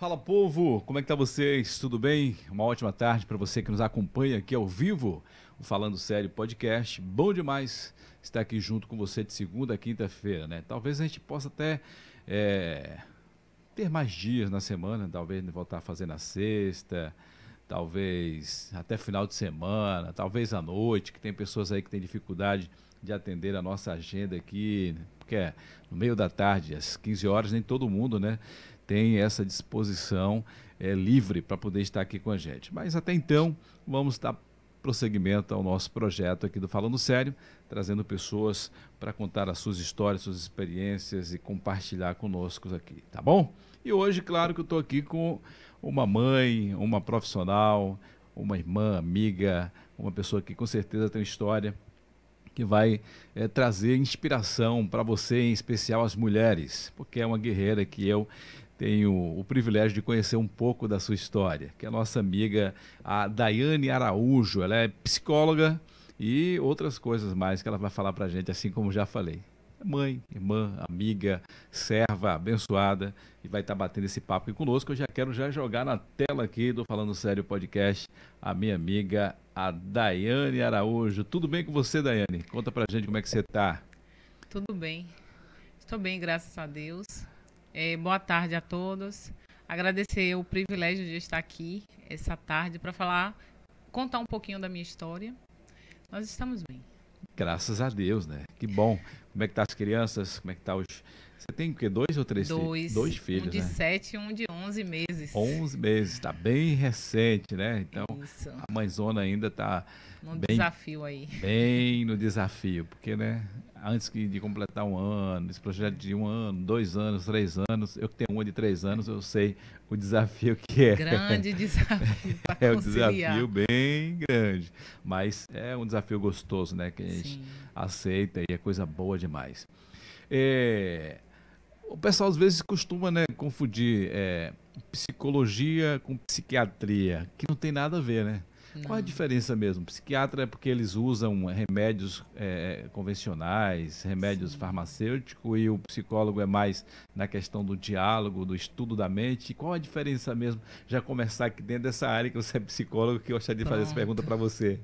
Fala povo, como é que tá vocês? Tudo bem? Uma ótima tarde para você que nos acompanha aqui ao vivo, o Falando Sério Podcast. Bom demais estar aqui junto com você de segunda a quinta-feira, né? Talvez a gente possa até é, ter mais dias na semana, talvez voltar a fazer na sexta, talvez até final de semana, talvez à noite, que tem pessoas aí que têm dificuldade de atender a nossa agenda aqui, porque é no meio da tarde, às 15 horas, nem todo mundo, né? Tem essa disposição é, livre para poder estar aqui com a gente. Mas até então, vamos dar prosseguimento ao nosso projeto aqui do Falando Sério, trazendo pessoas para contar as suas histórias, suas experiências e compartilhar conosco aqui, tá bom? E hoje, claro que eu estou aqui com uma mãe, uma profissional, uma irmã, amiga, uma pessoa que com certeza tem história que vai é, trazer inspiração para você, em especial as mulheres, porque é uma guerreira que eu tenho o privilégio de conhecer um pouco da sua história, que é a nossa amiga, a Daiane Araújo. Ela é psicóloga e outras coisas mais que ela vai falar para a gente, assim como já falei. Mãe, irmã, amiga, serva, abençoada, e vai estar tá batendo esse papo aqui conosco. Eu já quero já jogar na tela aqui do Falando Sério Podcast a minha amiga, a Daiane Araújo. Tudo bem com você, Daiane? Conta pra gente como é que você está. Tudo bem. Estou bem, graças a Deus. É, boa tarde a todos. Agradecer o privilégio de estar aqui essa tarde para falar, contar um pouquinho da minha história. Nós estamos bem. Graças a Deus, né? Que bom. Como é que tá as crianças? Como é que tá os você tem o quê? Dois ou três dois, filhos? Dois filhos, um de né? sete e um de onze meses. Onze meses, está bem recente, né? Então, Isso. a mãezona ainda está no bem, desafio aí. Bem no desafio, porque, né? Antes de completar um ano, esse projeto de um ano, dois anos, três anos, eu que tenho uma de três anos, eu sei o desafio que é. Grande desafio É um desafio bem grande, mas é um desafio gostoso, né? Que a gente Sim. aceita e é coisa boa demais. É, o pessoal às vezes costuma né, confundir é, psicologia com psiquiatria, que não tem nada a ver, né? Não. Qual a diferença mesmo? Psiquiatra é porque eles usam remédios é, convencionais, remédios Sim. farmacêuticos, e o psicólogo é mais na questão do diálogo, do estudo da mente. Qual a diferença mesmo? Já começar aqui dentro dessa área que você é psicólogo, que eu gostaria de Pronto. fazer essa pergunta para você.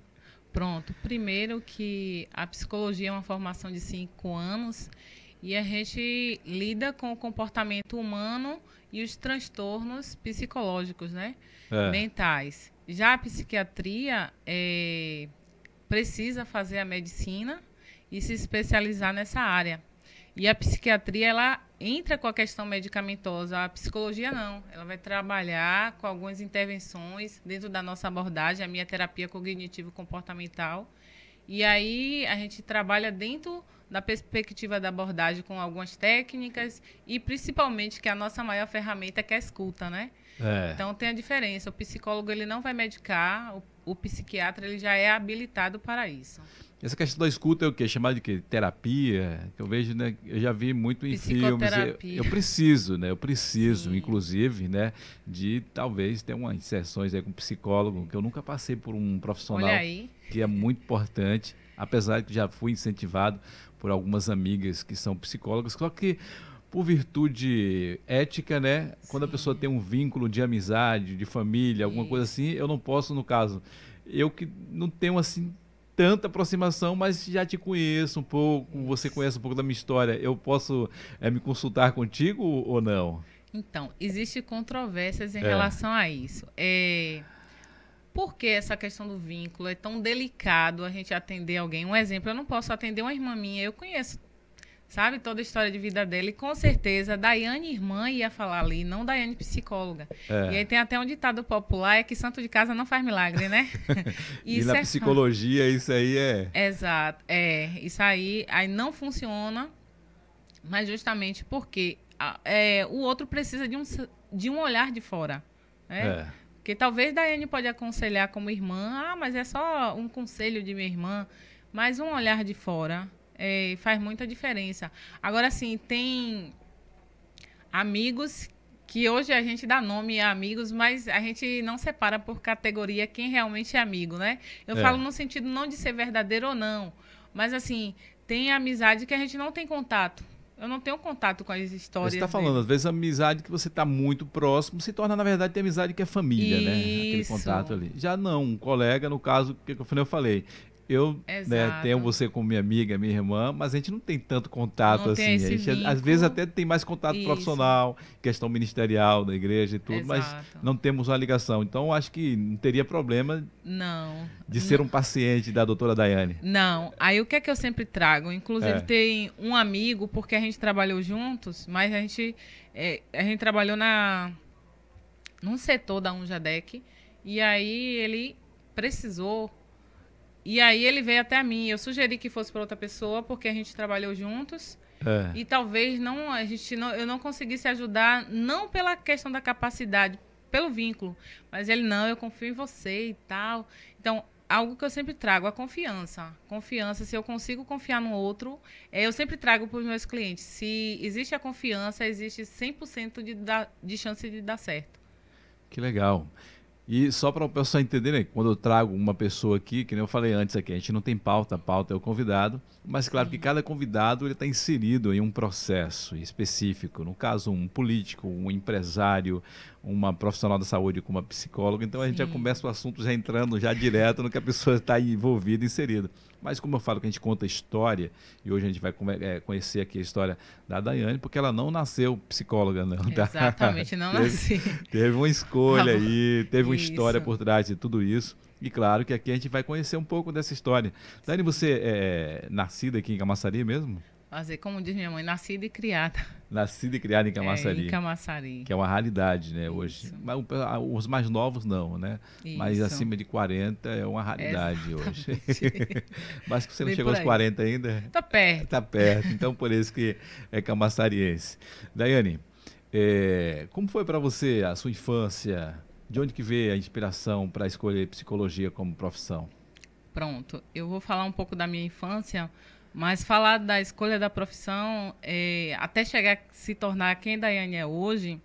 Pronto. Primeiro que a psicologia é uma formação de cinco anos e a gente lida com o comportamento humano e os transtornos psicológicos, né? É. Mentais. Já a psiquiatria é, precisa fazer a medicina e se especializar nessa área. E a psiquiatria, ela entra com a questão medicamentosa, a psicologia não. Ela vai trabalhar com algumas intervenções dentro da nossa abordagem, a minha terapia cognitivo-comportamental. E aí a gente trabalha dentro da perspectiva da abordagem com algumas técnicas e principalmente que a nossa maior ferramenta é que é a escuta, né? É. Então tem a diferença. O psicólogo ele não vai medicar, o, o, psiquiatra ele já é habilitado para isso. Essa questão da escuta é o quê? Chamada de quê? Terapia? Eu vejo, né? Eu já vi muito em filmes. Eu, eu, preciso, né? Eu preciso, Sim. inclusive, né? De talvez ter umas sessões aí com psicólogo, que eu nunca passei por um profissional que é muito importante, apesar de que já fui incentivado por algumas amigas que são psicólogas, só que por virtude ética, né? Sim. Quando a pessoa tem um vínculo de amizade, de família, alguma coisa assim, eu não posso, no caso, eu que não tenho assim tanta aproximação, mas já te conheço um pouco, Isso. você conhece um pouco da minha história, eu posso é, me consultar contigo ou não? Então, existe controvérsias em é. relação a isso. É, por que essa questão do vínculo é tão delicado a gente atender alguém? Um exemplo, eu não posso atender uma irmã minha, eu conheço, sabe, toda a história de vida dela, e com certeza Daiane irmã ia falar ali, não Daiane psicóloga. É. E aí tem até um ditado popular, é que santo de casa não faz milagre, né? e na é psicologia isso aí é... Exato, é, isso aí, aí não funciona, mas justamente porque é, o outro precisa de um, de um olhar de fora, né? É. Porque talvez Daiane pode aconselhar como irmã, ah, mas é só um conselho de minha irmã. Mas um olhar de fora é, faz muita diferença. Agora, sim, tem amigos que hoje a gente dá nome a amigos, mas a gente não separa por categoria quem realmente é amigo, né? Eu é. falo no sentido não de ser verdadeiro ou não, mas assim, tem amizade que a gente não tem contato. Eu não tenho contato com as histórias. Você está falando, dele. às vezes a amizade que você está muito próximo se torna, na verdade, ter amizade que é família, né? Aquele Isso. contato ali. Já não, um colega, no caso, que eu falei, eu né, tenho você como minha amiga, minha irmã, mas a gente não tem tanto contato Não assim. gente, às vezes até tem mais contato Isso. profissional, questão ministerial da igreja e tudo, mas Exato. não temos uma ligação. Então, acho que não teria problema Não. de ser um paciente da doutora Daiane. Não. Aí o que é que eu sempre trago? Inclusive É. tem um amigo, porque a gente trabalhou juntos, mas a gente, é, a gente trabalhou na num setor da Unjadec e aí ele precisou e aí ele veio até mim. Eu sugeri que fosse para outra pessoa porque a gente trabalhou juntos É. e talvez não a gente não eu não conseguisse ajudar não pela questão da capacidade, pelo vínculo, mas ele não, eu confio em você e tal. Então, algo que eu sempre trago, a confiança. Confiança, se eu consigo confiar no outro, é, eu sempre trago para os meus clientes. Se existe a confiança, existe 100% de, dar, de chance de dar certo. Que legal. E só para o pessoal entender, né, quando eu trago uma pessoa aqui, que nem eu falei antes aqui, a gente não tem pauta, a pauta é o convidado, mas claro que cada convidado ele está inserido em um processo específico. No caso, um político, um empresário, uma profissional da saúde como uma psicóloga. Então a gente já Sim. começa o assunto já entrando já direto no que a pessoa está envolvida, inserida. Mas como eu falo que a gente conta história, e hoje a gente vai eh, conhecer aqui a história da Daiane, porque ela não nasceu psicóloga, não. tá? Exatamente, não nasci. Teve uma escolha Tá aí, teve uma Isso. história por trás de tudo isso. E claro que aqui a gente vai conhecer um pouco dessa história. Dani, você é nascida aqui em Camaçari mesmo? Fazer, como diz minha mãe, nascida e criada Nascida e criada em é, Camaçari. em Camaçari. Que é uma raridade, né, hoje. Mas os mais novos não, né? Mas Isso. acima de 40 é uma raridade hoje. Mas que você não chegou aos aí. 40 ainda? Tá perto. Tá perto, então por isso que é camaçariense. Daiane, é, como foi para você a sua infância? De onde que veio a inspiração para escolher psicologia como profissão? Pronto, eu vou falar um pouco da minha infância, mas falar da escolha da profissão, é, até chegar a se tornar quem Daiane é hoje,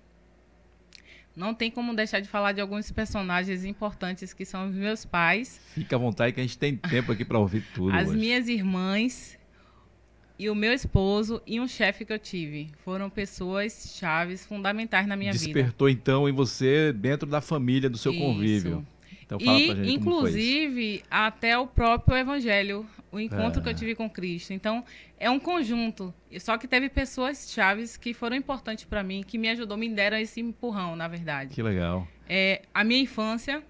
não tem como deixar de falar de alguns personagens importantes que são os meus pais, Fica à vontade que a gente tem tempo aqui para ouvir tudo as hoje. minhas irmãs e o meu esposo e um chefe que eu tive. Foram pessoas chaves, fundamentais na minha vida. Despertou então em você dentro da família, do seu Isso. convívio. Então fala e, pra gente inclusive, até o próprio Evangelho, o encontro É. que eu tive com Cristo. Então, é um conjunto. Só que teve pessoas chaves que foram importantes para mim, que me ajudou, me deram esse empurrão, na verdade. Que legal. É, a minha infância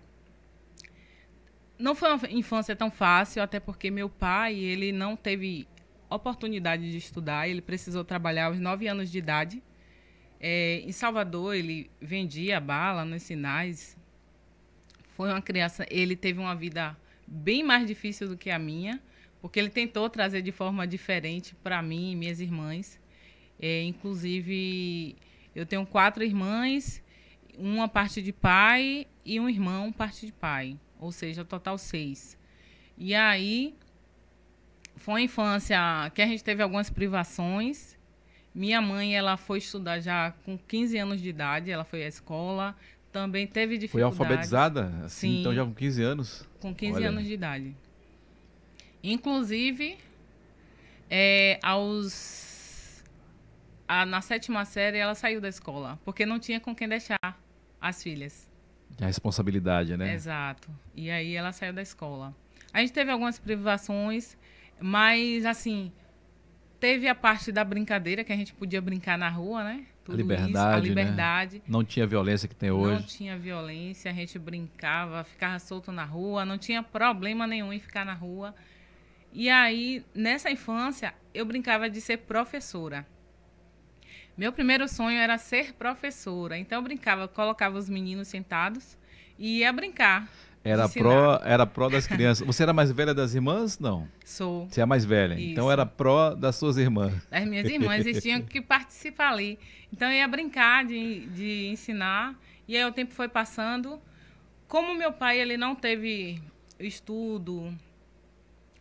não foi uma infância tão fácil, até porque meu pai, ele não teve oportunidade de estudar, ele precisou trabalhar aos 9 anos de idade. É, em Salvador, ele vendia bala nos sinais. Foi uma criança, ele teve uma vida bem mais difícil do que a minha, porque ele tentou trazer de forma diferente para mim e minhas irmãs. É, inclusive, eu tenho quatro irmãs, uma parte de pai e um irmão parte de pai, ou seja, total seis. E aí foi uma infância que a gente teve algumas privações. Minha mãe, ela foi estudar já com 15 anos de idade, ela foi à escola, também teve Foi dificuldades. alfabetizada? Assim, Sim. então já com 15 anos? Com 15 Olha. anos de idade. Inclusive, é, aos. a- na sétima série, ela saiu da escola, porque não tinha com quem deixar as filhas. A responsabilidade, né? Exato. E aí ela saiu da escola. A gente teve algumas privações, mas assim, teve a parte da brincadeira que a gente podia brincar na rua, né? Tudo isso, a liberdade, né? liberdade. Não tinha a violência que tem Não hoje. tinha violência, a gente brincava, ficava solto na rua, não tinha problema nenhum em ficar na rua. E aí, nessa infância, eu brincava de ser professora. Meu primeiro sonho era ser professora. Então eu brincava, colocava os meninos sentados e ia brincar. Era pró, era pró das crianças. Você era mais velha das irmãs? Não. Sou Você é a mais velha. Então Isso. era pró das suas irmãs. das minhas irmãs, eles tinham que participar ali. Então eu ia brincar de, de ensinar. E aí o tempo foi passando. Como meu pai ele não teve estudo,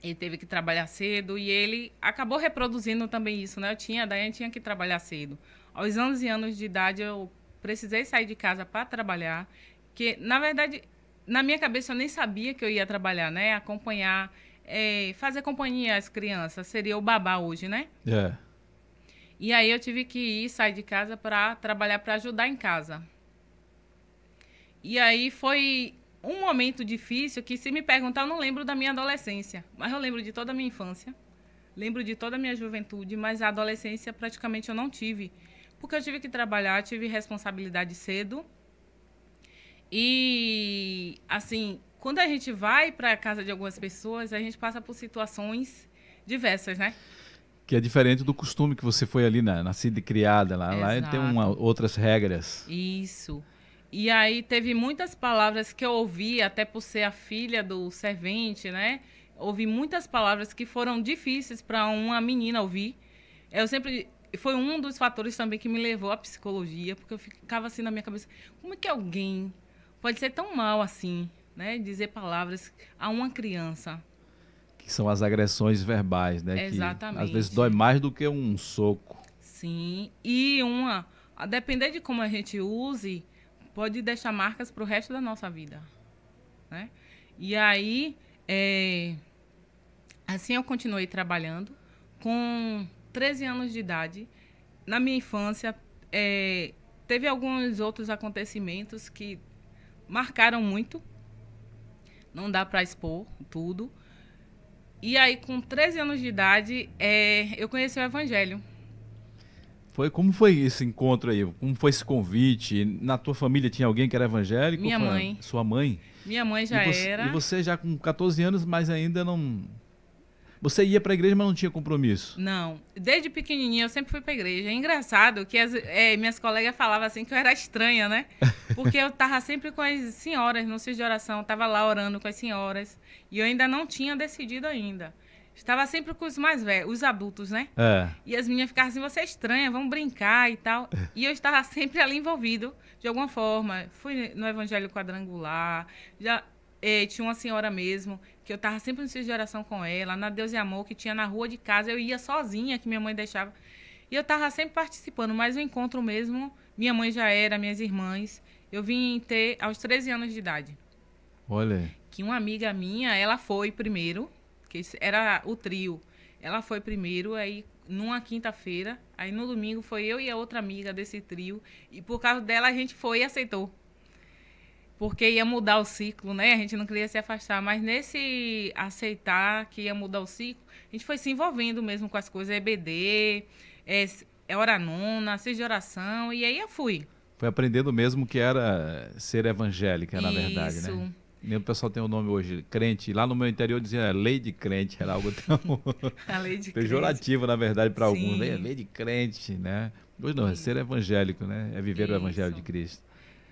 ele teve que trabalhar cedo e ele acabou reproduzindo também isso, né? Eu tinha, daí eu tinha que trabalhar cedo. Aos 11 anos de idade eu precisei sair de casa para trabalhar, que na verdade na minha cabeça eu nem sabia que eu ia trabalhar, né? Acompanhar, eh, fazer companhia às crianças seria o babá hoje, né? É. E aí eu tive que ir, sair de casa para trabalhar para ajudar em casa. E aí foi um momento difícil que, se me perguntar, eu não lembro da minha adolescência, mas eu lembro de toda a minha infância, lembro de toda a minha juventude, mas a adolescência praticamente eu não tive, porque eu tive que trabalhar, tive responsabilidade cedo. E, assim, quando a gente vai para a casa de algumas pessoas, a gente passa por situações diversas, né? Que é diferente do costume que você foi ali, né? nascida e criada. Lá, lá tem uma, outras regras. Isso. E aí teve muitas palavras que eu ouvi, até por ser a filha do servente, né? Ouvi muitas palavras que foram difíceis para uma menina ouvir. Eu sempre foi um dos fatores também que me levou à psicologia, porque eu ficava assim na minha cabeça, como é que alguém pode ser tão mal assim, né? Dizer palavras a uma criança. Que são as agressões verbais, né? Exatamente. Que às vezes dói mais do que um soco. Sim. E uma, a depender de como a gente use, pode deixar marcas para o resto da nossa vida. Né? E aí, é, assim eu continuei trabalhando. Com 13 anos de idade, na minha infância, é, teve alguns outros acontecimentos que marcaram muito. Não dá para expor tudo. E aí, com 13 anos de idade, é, eu conheci o Evangelho. Foi, como foi esse encontro aí? Como foi esse convite? Na tua família tinha alguém que era evangélico? Minha mãe. Sua mãe? Minha mãe já e você, era. E você já com 14 anos, mas ainda não. Você ia para a igreja, mas não tinha compromisso? Não. Desde pequenininha eu sempre fui para a igreja. É engraçado que as, é, minhas colegas falavam assim que eu era estranha, né? Porque eu tava sempre com as senhoras no de oração, tava lá orando com as senhoras. E eu ainda não tinha decidido ainda. Estava sempre com os mais velhos, os adultos, né? É. E as meninas ficavam assim, você é estranha, vamos brincar e tal. É. E eu estava sempre ali envolvido, de alguma forma. Fui no Evangelho Quadrangular, já eh, tinha uma senhora mesmo, que eu estava sempre no centro de oração com ela, na Deus e Amor, que tinha na rua de casa, eu ia sozinha, que minha mãe deixava. E eu estava sempre participando, mas o encontro mesmo, minha mãe já era, minhas irmãs. Eu vim ter aos 13 anos de idade. Olha. Que uma amiga minha, ela foi primeiro, que era o trio. Ela foi primeiro, aí numa quinta-feira, aí no domingo foi eu e a outra amiga desse trio, e por causa dela a gente foi e aceitou. Porque ia mudar o ciclo, né? A gente não queria se afastar, mas nesse aceitar que ia mudar o ciclo, a gente foi se envolvendo mesmo com as coisas, EBD, é, é hora nona, seis de oração, e aí eu fui. Foi aprendendo mesmo que era ser evangélica, Isso. na verdade, né? Nem o pessoal tem o um nome hoje, crente. Lá no meu interior dizia lei de crente, era algo tão pejorativo, na verdade, para alguns. Né? Lei de crente, né? Hoje não, é ser evangélico, né? É viver Isso. o evangelho de Cristo.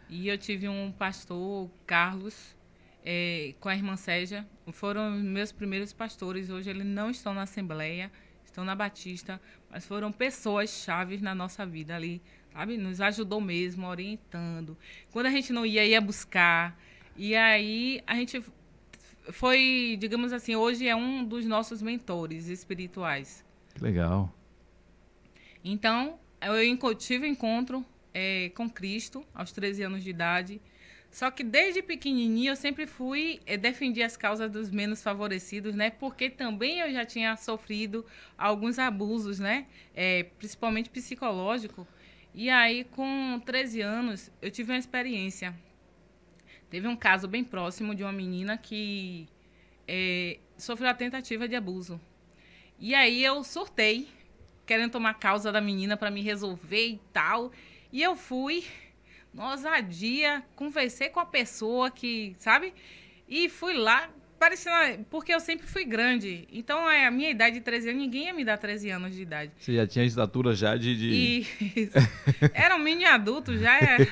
E eu tive um pastor, Carlos, é, com a irmã Ségia. Foram meus primeiros pastores. Hoje eles não estão na Assembleia, estão na Batista, mas foram pessoas chaves na nossa vida ali, sabe? Nos ajudou mesmo, orientando. Quando a gente não ia, ia buscar e aí a gente foi, digamos assim, hoje é um dos nossos mentores espirituais. Que legal. Então, eu tive um encontro é, com Cristo aos 13 anos de idade. Só que desde pequenininho eu sempre fui é, defender as causas dos menos favorecidos, né? Porque também eu já tinha sofrido alguns abusos, né? É, principalmente psicológico. E aí, com 13 anos, eu tive uma experiência Teve um caso bem próximo de uma menina que é, sofreu a tentativa de abuso. E aí eu surtei, querendo tomar causa da menina para me resolver e tal. E eu fui, ousadia, conversei com a pessoa que, sabe? E fui lá, parecendo. Porque eu sempre fui grande. Então, é, a minha idade de 13 anos, ninguém ia me dar 13 anos de idade. Você já tinha estatura já de. de... Era um mini adulto, já era.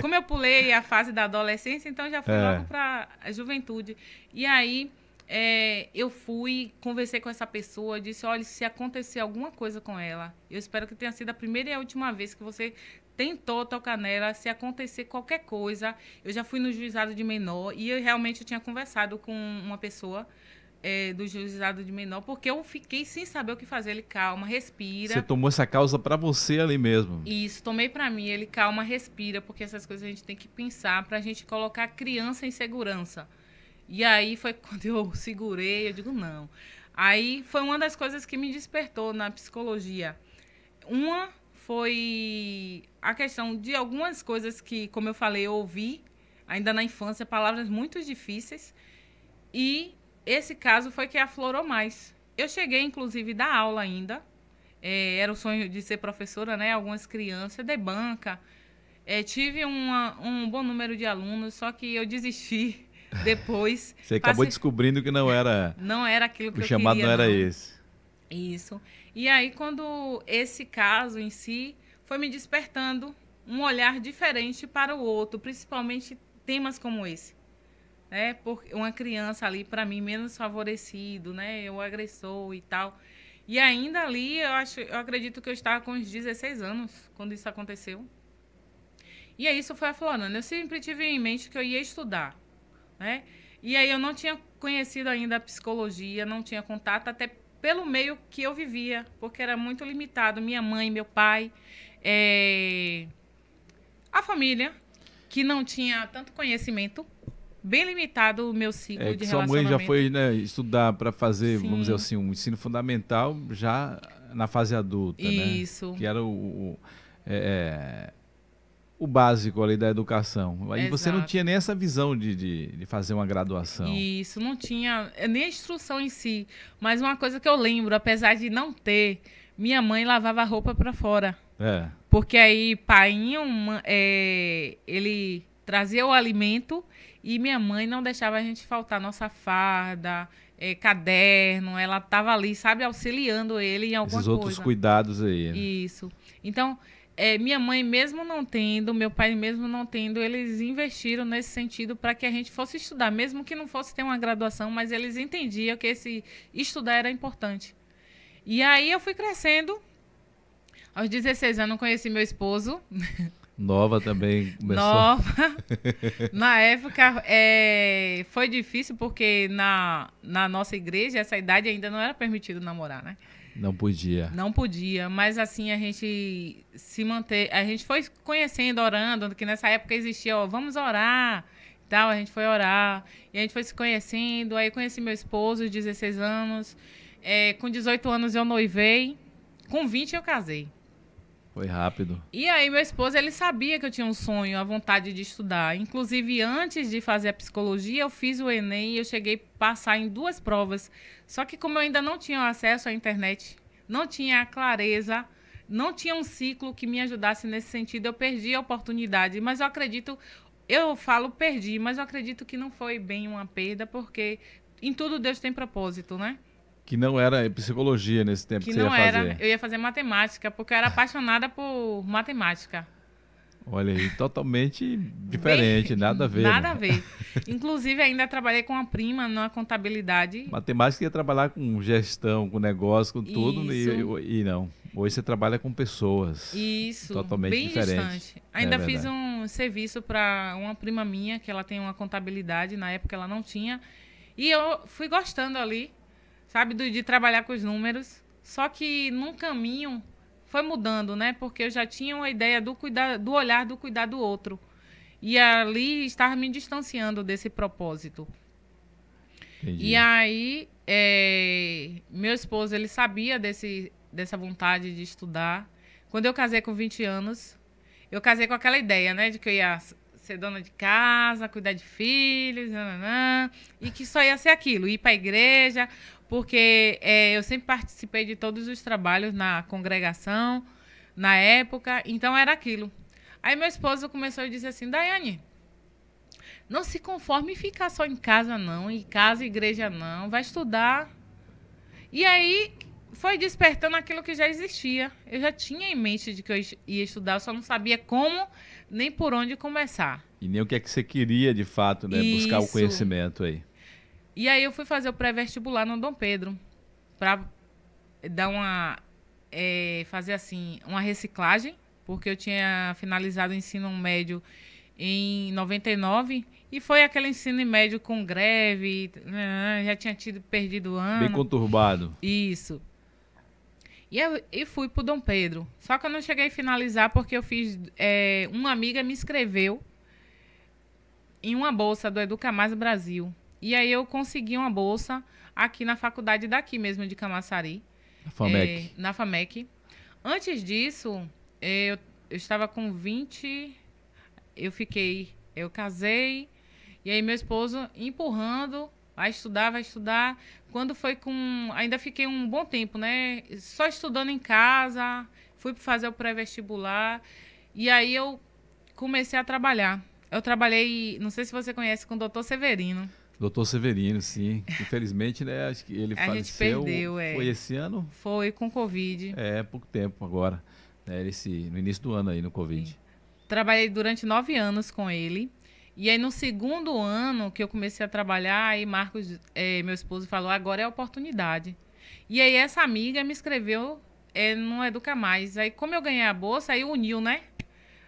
Como eu pulei a fase da adolescência, então já fui é. logo para a juventude. E aí. É, eu fui, conversei com essa pessoa, disse: olha, se acontecer alguma coisa com ela, eu espero que tenha sido a primeira e a última vez que você tentou tocar nela, se acontecer qualquer coisa. Eu já fui no juizado de menor e eu realmente eu tinha conversado com uma pessoa é, do juizado de menor, porque eu fiquei sem saber o que fazer. Ele, calma, respira. Você tomou essa causa para você ali mesmo? Isso, tomei para mim. Ele, calma, respira, porque essas coisas a gente tem que pensar para a gente colocar a criança em segurança. E aí foi quando eu segurei, eu digo, não. Aí foi uma das coisas que me despertou na psicologia uma foi a questão de algumas coisas que, como eu falei, eu ouvi ainda na infância, palavras muito difíceis. E esse caso foi que aflorou mais. Eu cheguei, inclusive, da aula ainda. É, era o sonho de ser professora, né? Algumas crianças, de banca. É, tive uma, um bom número de alunos, só que eu desisti depois. Você acabou descobrindo que não era. Não era aquilo que o eu chamado queria, não era não. esse. Isso. E aí, quando esse caso em si foi me despertando um olhar diferente para o outro, principalmente temas como esse. Né? Por uma criança ali, para mim, menos favorecido, né? O agressor e tal. E ainda ali, eu, acho, eu acredito que eu estava com uns 16 anos quando isso aconteceu. E aí isso foi aflorando. Eu sempre tive em mente que eu ia estudar, né? E aí eu não tinha conhecido ainda a psicologia, não tinha contato, até pelo meio que eu vivia, porque era muito limitado. Minha mãe, meu pai, é... a família, que não tinha tanto conhecimento, bem limitado o meu ciclo é, de sua mãe já foi né, estudar para fazer, Sim. vamos dizer assim, um ensino fundamental já na fase adulta, né? Isso. né? Que era o, o é, é o básico ali da educação. Aí Exato. você não tinha nem essa visão de, de, de, fazer uma graduação. Isso, não tinha nem a instrução em si. Mas uma coisa que eu lembro, apesar de não ter, minha mãe lavava roupa para fora. É. Porque aí, pai, é, ele trazia o alimento e minha mãe não deixava a gente faltar nossa farda, é, caderno. Ela estava ali, sabe, auxiliando ele em alguma Esses coisa. outros cuidados aí. Né? Isso. Então, é, minha mãe mesmo não tendo, meu pai mesmo não tendo, eles investiram nesse sentido para que a gente fosse estudar, mesmo que não fosse ter uma graduação, mas eles entendiam que esse estudar era importante. E aí eu fui crescendo. Aos 16 anos conheci meu esposo. Nova também começou. Nova. na época é, foi difícil porque na, na nossa igreja essa idade ainda não era permitido namorar, né? Não podia. Não podia, mas assim a gente se manter, a gente foi conhecendo, orando, que nessa época existia, ó, vamos orar, tal, a gente foi orar, e a gente foi se conhecendo, aí conheci meu esposo, 16 anos, é, com 18 anos eu noivei, com 20 eu casei. Foi rápido. E aí meu esposo, ele sabia que eu tinha um sonho, a vontade de estudar. Inclusive, antes de fazer a psicologia, eu fiz o Enem e eu cheguei a passar em duas provas. Só que como eu ainda não tinha acesso à internet, não tinha a clareza, não tinha um ciclo que me ajudasse nesse sentido, eu perdi a oportunidade. Mas eu acredito, eu falo perdi, mas eu acredito que não foi bem uma perda, porque em tudo Deus tem propósito, né? Que não era psicologia nesse tempo que, que você não ia era, fazer. eu ia fazer matemática, porque eu era apaixonada por matemática. Olha aí, totalmente diferente, Bem, nada a ver. Nada né? a ver. Inclusive, ainda trabalhei com uma prima na contabilidade. Matemática ia trabalhar com gestão, com negócio, com tudo, e, e, não. Hoje você trabalha com pessoas. Isso. Totalmente bem diferente. Distante. Ainda é fiz um serviço para uma prima minha, que ela tem uma contabilidade, na época ela não tinha. E eu fui gostando ali sabe, do, de trabalhar com os números. Só que num caminho foi mudando, né? Porque eu já tinha uma ideia do cuidar, do olhar do cuidar do outro. E ali estava me distanciando desse propósito. Entendi. E aí, é, meu esposo, ele sabia desse, dessa vontade de estudar. Quando eu casei com 20 anos, eu casei com aquela ideia, né? De que eu ia ser dona de casa, cuidar de filhos, nananã, e que só ia ser aquilo, ir para a igreja, porque é, eu sempre participei de todos os trabalhos na congregação, na época, então era aquilo. Aí meu esposo começou a dizer assim, Daiane, não se conforme em ficar só em casa não, em casa igreja não, vai estudar. E aí foi despertando aquilo que já existia. Eu já tinha em mente de que eu ia estudar, eu só não sabia como nem por onde começar. E nem o que é que você queria de fato, né? Isso. Buscar o conhecimento aí. E aí eu fui fazer o pré-vestibular no Dom Pedro para dar uma é, fazer assim uma reciclagem, porque eu tinha finalizado o ensino médio em 99 e foi aquele ensino médio com greve, né, já tinha tido perdido ano. Bem conturbado. Isso. E eu e fui pro Dom Pedro. Só que eu não cheguei a finalizar porque eu fiz. É, uma amiga me inscreveu em uma bolsa do Educa Mais Brasil. E aí eu consegui uma bolsa aqui na faculdade daqui mesmo, de Camaçari. Na FAMEC. É, na FAMEC. Antes disso, eu, eu estava com 20, eu fiquei, eu casei, e aí meu esposo empurrando, vai estudar, vai estudar. Quando foi com. Ainda fiquei um bom tempo, né? Só estudando em casa, fui fazer o pré-vestibular. E aí eu comecei a trabalhar. Eu trabalhei, não sei se você conhece, com o doutor Severino. Doutor Severino, sim. Infelizmente, né? Acho que ele a faleceu. Gente perdeu, é. Foi esse ano? Foi com Covid. É, pouco tempo agora. Né, esse, no início do ano aí, no Covid. Sim. Trabalhei durante nove anos com ele. E aí, no segundo ano que eu comecei a trabalhar, aí Marcos, é, meu esposo, falou: agora é a oportunidade. E aí, essa amiga me escreveu é, no Educa Mais. Aí, como eu ganhei a bolsa, aí uniu, né?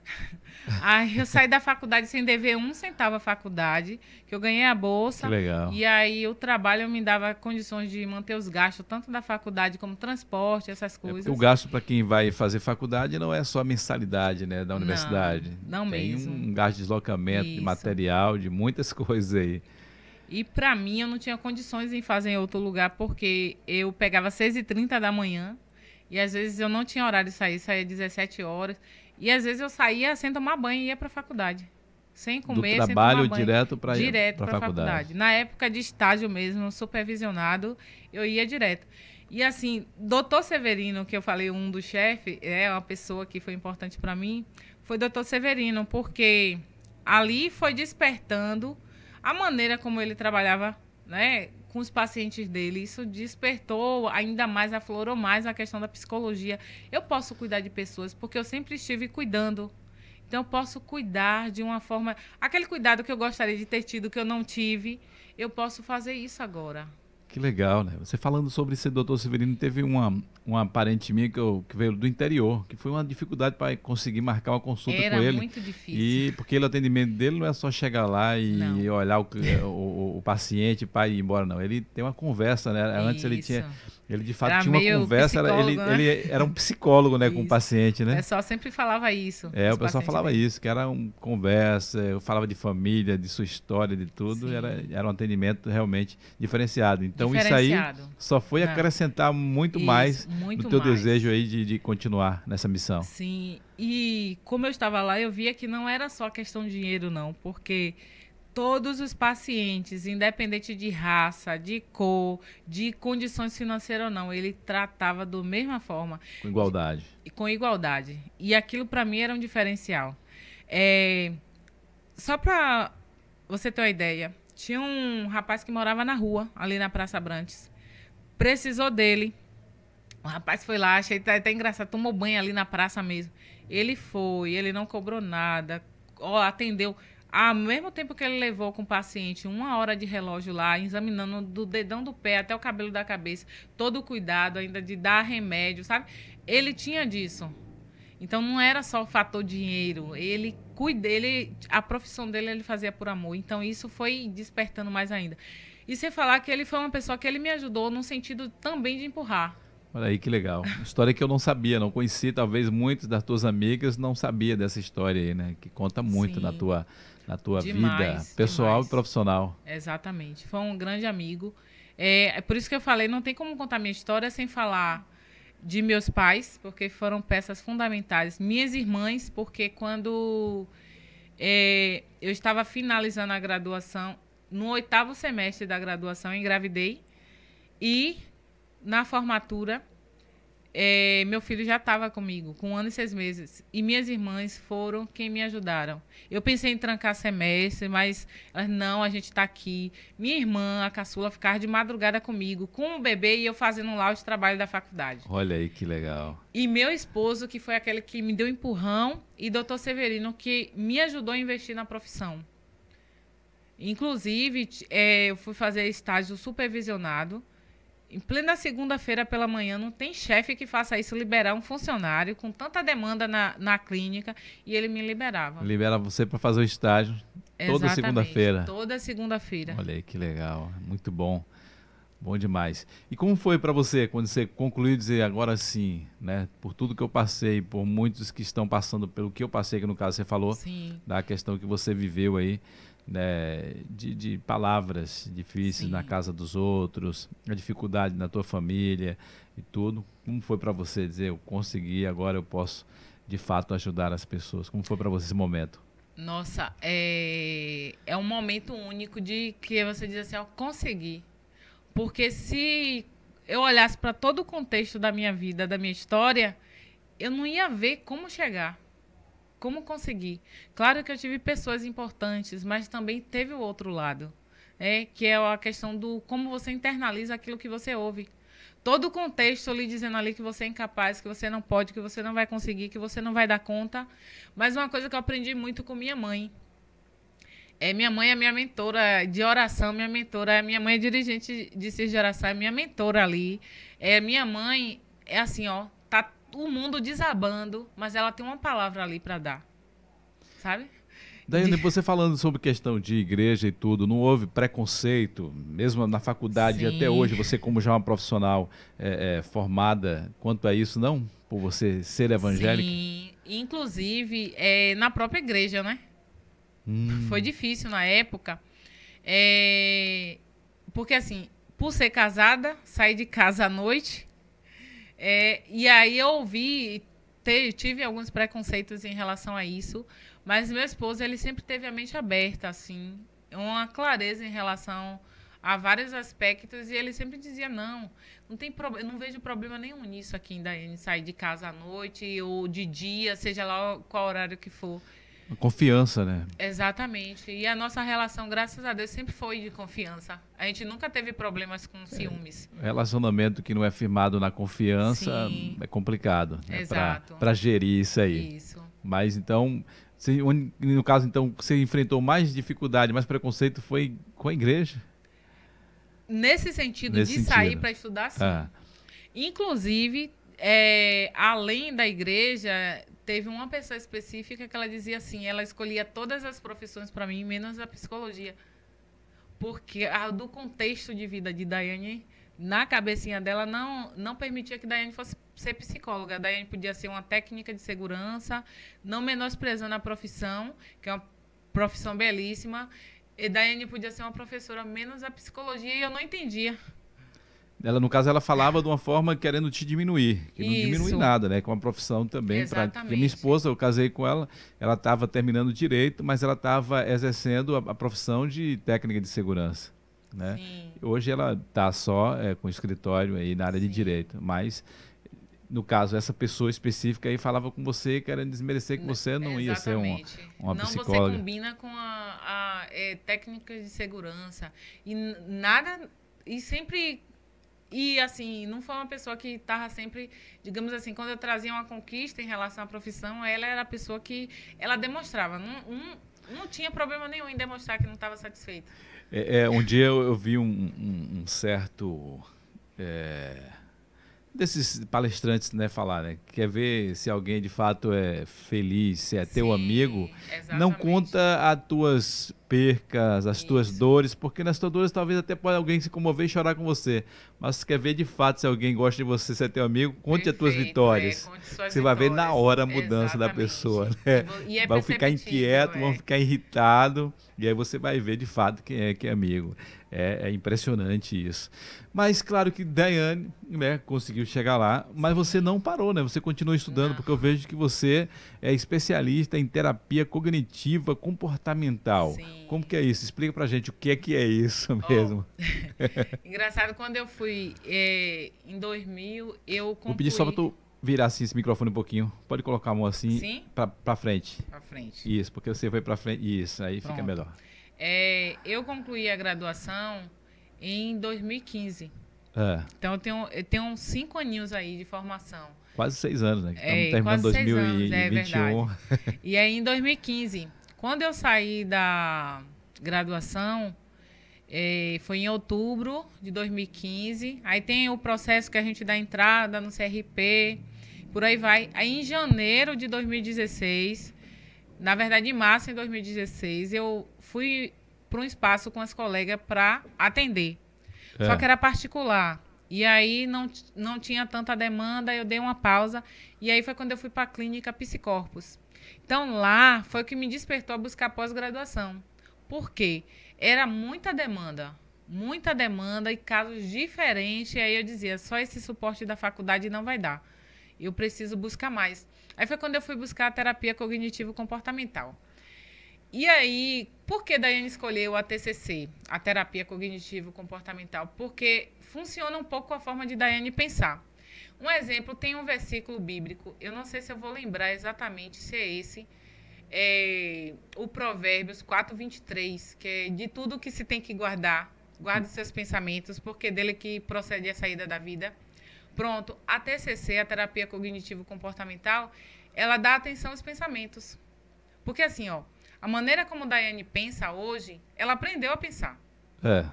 Aí eu saí da faculdade sem dever um centavo à faculdade, que eu ganhei a bolsa. Que legal. E aí o trabalho me dava condições de manter os gastos, tanto da faculdade como transporte, essas é, coisas. É o gasto para quem vai fazer faculdade não é só a mensalidade né, da universidade. Não, não Tem mesmo. um gasto de deslocamento, Isso. de material, de muitas coisas aí. E para mim eu não tinha condições em fazer em outro lugar, porque eu pegava 6h30 da manhã, e às vezes eu não tinha horário de sair, saía 17 horas. E às vezes eu saía sem tomar banho e ia para a faculdade. Sem comer, Do trabalho sem tomar banho. direto para Direto para a faculdade. faculdade. Na época de estágio mesmo, supervisionado, eu ia direto. E assim, doutor Severino, que eu falei, um dos chefes, é uma pessoa que foi importante para mim, foi doutor Severino, porque ali foi despertando a maneira como ele trabalhava, né, com os pacientes dele. Isso despertou ainda mais, aflorou mais a questão da psicologia. Eu posso cuidar de pessoas porque eu sempre estive cuidando. Então, eu posso cuidar de uma forma. Aquele cuidado que eu gostaria de ter tido, que eu não tive, eu posso fazer isso agora. Que legal, né? Você falando sobre esse doutor Severino, teve uma, uma parente minha que, eu, que veio do interior, que foi uma dificuldade para conseguir marcar uma consulta Era com ele. Era muito difícil. E porque o atendimento dele não é só chegar lá e não. olhar o, o, o paciente para ir embora, não. Ele tem uma conversa, né? Antes ele tinha ele de fato era tinha uma conversa, era, ele, né? ele era um psicólogo, né, com o paciente, né? O pessoal sempre falava isso. É, o pessoal falava dele. isso, que era uma conversa, eu falava de família, de sua história, de tudo, era, era um atendimento realmente diferenciado. Então diferenciado. isso aí só foi Não. acrescentar muito isso, mais muito no teu mais. desejo aí de, de continuar nessa missão. Sim, e como eu estava lá, eu via que não era só questão de dinheiro, não, porque todos os pacientes, independente de raça, de cor, de condições financeiras ou não, ele tratava da mesma forma. Com igualdade. Com igualdade. E aquilo para mim era um diferencial. É, só para você ter uma ideia, tinha um rapaz que morava na rua, ali na Praça Brantes. Precisou dele. O rapaz foi lá, achei até engraçado, tomou banho ali na praça mesmo. Ele foi, ele não cobrou nada, ó, atendeu ao mesmo tempo que ele levou com o paciente uma hora de relógio lá, examinando do dedão do pé até o cabelo da cabeça, todo o cuidado ainda de dar remédio, sabe? Ele tinha disso. Então não era só o fator dinheiro, ele cuida, ele, a profissão dele ele fazia por amor. Então isso foi despertando mais ainda. E sem falar que ele foi uma pessoa que ele me ajudou no sentido também de empurrar. Olha aí que legal. História que eu não sabia, não conheci, talvez muitas das tuas amigas não sabia dessa história aí, né? Que conta muito Sim. na tua na tua demais, vida pessoal demais. e profissional. Exatamente. Foi um grande amigo. É, é, por isso que eu falei, não tem como contar minha história sem falar de meus pais, porque foram peças fundamentais. Minhas irmãs, porque quando é, eu estava finalizando a graduação, no oitavo semestre da graduação, engravidei. E na formatura, é, meu filho já estava comigo, com um ano e seis meses. E minhas irmãs foram quem me ajudaram. Eu pensei em trancar semestre, mas elas, não, a gente está aqui. Minha irmã, a caçula, ficava de madrugada comigo, com o bebê e eu fazendo lá os trabalhos da faculdade. Olha aí que legal. E meu esposo, que foi aquele que me deu empurrão, e doutor Severino, que me ajudou a investir na profissão. Inclusive, é, eu fui fazer estágio supervisionado em plena segunda-feira pela manhã, não tem chefe que faça isso, liberar um funcionário com tanta demanda na, na clínica e ele me liberava. Libera você para fazer o estágio toda segunda-feira. Toda segunda-feira. Olha aí que legal, muito bom. Bom demais. E como foi para você quando você concluiu dizer agora sim, né? Por tudo que eu passei, por muitos que estão passando pelo que eu passei, que no caso você falou sim. da questão que você viveu aí, né, de, de palavras difíceis Sim. na casa dos outros, a dificuldade na tua família e tudo. Como foi para você dizer, eu consegui, agora eu posso de fato ajudar as pessoas? Como foi para você esse momento? Nossa, é, é um momento único de que você diz assim, eu consegui. Porque se eu olhasse para todo o contexto da minha vida, da minha história, eu não ia ver como chegar, como conseguir. Claro que eu tive pessoas importantes, mas também teve o outro lado, é que é a questão do como você internaliza aquilo que você ouve. Todo o contexto ali dizendo ali que você é incapaz, que você não pode, que você não vai conseguir, que você não vai dar conta. Mas uma coisa que eu aprendi muito com minha mãe. É, minha mãe é minha mentora de oração, minha mentora. Minha mãe é dirigente de CIS de oração, é minha mentora ali. É, minha mãe é assim, ó, o mundo desabando, mas ela tem uma palavra ali para dar. Sabe? Daiane, de... você falando sobre questão de igreja e tudo, não houve preconceito, mesmo na faculdade Sim. até hoje, você como já uma profissional é, é, formada quanto a isso, não? Por você ser evangélica? Sim, inclusive é, na própria igreja, né? Hum. Foi difícil na época, é, porque assim, por ser casada, sair de casa à noite, é, e aí eu ouvi, te, tive alguns preconceitos em relação a isso, mas meu esposo, ele sempre teve a mente aberta, assim, uma clareza em relação a vários aspectos e ele sempre dizia não, não tem não vejo problema nenhum nisso aqui em sair de casa à noite ou de dia, seja lá qual horário que for. Confiança, né? Exatamente. E a nossa relação, graças a Deus, sempre foi de confiança. A gente nunca teve problemas com ciúmes. É, relacionamento que não é firmado na confiança Sim. é complicado. Né? Para gerir isso aí. Isso. Mas então, você, no caso, então, você enfrentou mais dificuldade, mais preconceito foi com a igreja? Nesse sentido, Nesse de sentido. sair para estudar, sim. Ah. Inclusive, é, além da igreja, teve uma pessoa específica que ela dizia assim, ela escolhia todas as profissões para mim, menos a psicologia. Porque a, do contexto de vida de Daiane, na cabecinha dela, não, não permitia que Daiane fosse ser psicóloga. Daiane podia ser uma técnica de segurança, não menosprezando a profissão, que é uma profissão belíssima. E Daiane podia ser uma professora, menos a psicologia, e eu não entendia. Ela, no caso, ela falava de uma forma querendo te diminuir. Que não diminui nada, né? Com uma profissão também. Pra, minha esposa, eu casei com ela, ela estava terminando direito, mas ela estava exercendo a, a, profissão de técnica de segurança. Né? Sim. Hoje ela está só é, com escritório aí na área Sim. de direito, mas no caso, essa pessoa específica aí falava com você querendo desmerecer que você não Exatamente. ia ser uma, uma não psicóloga. Não, você combina com a, a é, técnica de segurança. E nada... E sempre e, assim, não foi uma pessoa que estava sempre, digamos assim, quando eu trazia uma conquista em relação à profissão, ela era a pessoa que ela demonstrava. Não, não, não tinha problema nenhum em demonstrar que não estava satisfeita. É, é, um dia eu, eu vi um, um, um certo. É, desses palestrantes né, falar, né? Quer ver se alguém de fato é feliz, se é Sim, teu amigo. Exatamente. Não conta as tuas percas, as Isso. tuas dores, porque nas tuas dores talvez até pode alguém se comover e chorar com você. Mas se quer ver de fato se alguém gosta de você, se é teu amigo, conte Perfeito, as tuas vitórias. É, você vitórias. vai ver na hora a mudança Exatamente. da pessoa. Né? É vão ficar inquietos, é. vão ficar irritados, e aí você vai ver de fato quem é que é amigo. É, é impressionante isso. Mas claro que Daiane né, conseguiu chegar lá, mas você não parou, né? Você continuou estudando, não. porque eu vejo que você é especialista em terapia cognitiva comportamental. Sim. Como que é isso? Explica pra gente o que é que é isso mesmo. Oh. Engraçado, quando eu fui é, em 2000, eu concluí... Vou pedir só pra tu virar assim esse microfone um pouquinho. Pode colocar a mão assim Sim? Pra, pra frente. Pra frente. Isso, porque você foi pra frente. Isso, aí Pronto. fica melhor. É, eu concluí a graduação em 2015. É. Então eu tenho, eu tenho uns cinco aninhos aí de formação. Quase seis anos, né? Estamos é, terminando 2021. Anos, é e aí em 2015 quando eu saí da graduação, é, foi em outubro de 2015. Aí tem o processo que a gente dá entrada no CRP, por aí vai. Aí em janeiro de 2016, na verdade em março de 2016, eu fui para um espaço com as colegas para atender. É. Só que era particular. E aí não, não tinha tanta demanda, eu dei uma pausa. E aí foi quando eu fui para a clínica Psicorpus. Então lá foi o que me despertou a buscar pós-graduação. Por quê? Era muita demanda, muita demanda e casos diferentes. E aí eu dizia, só esse suporte da faculdade não vai dar. Eu preciso buscar mais. Aí foi quando eu fui buscar a terapia cognitivo-comportamental. E aí, por que Daiane escolheu a TCC, a terapia cognitivo-comportamental? Porque funciona um pouco a forma de Daiane pensar. Um exemplo, tem um versículo bíblico, eu não sei se eu vou lembrar exatamente se é esse, é o Provérbios 4, 23, que é de tudo que se tem que guardar, guarde seus pensamentos, porque dele que procede a saída da vida. Pronto, a TCC, a terapia cognitivo-comportamental, ela dá atenção aos pensamentos. Porque assim, ó, a maneira como Daiane pensa hoje, ela aprendeu a pensar. É.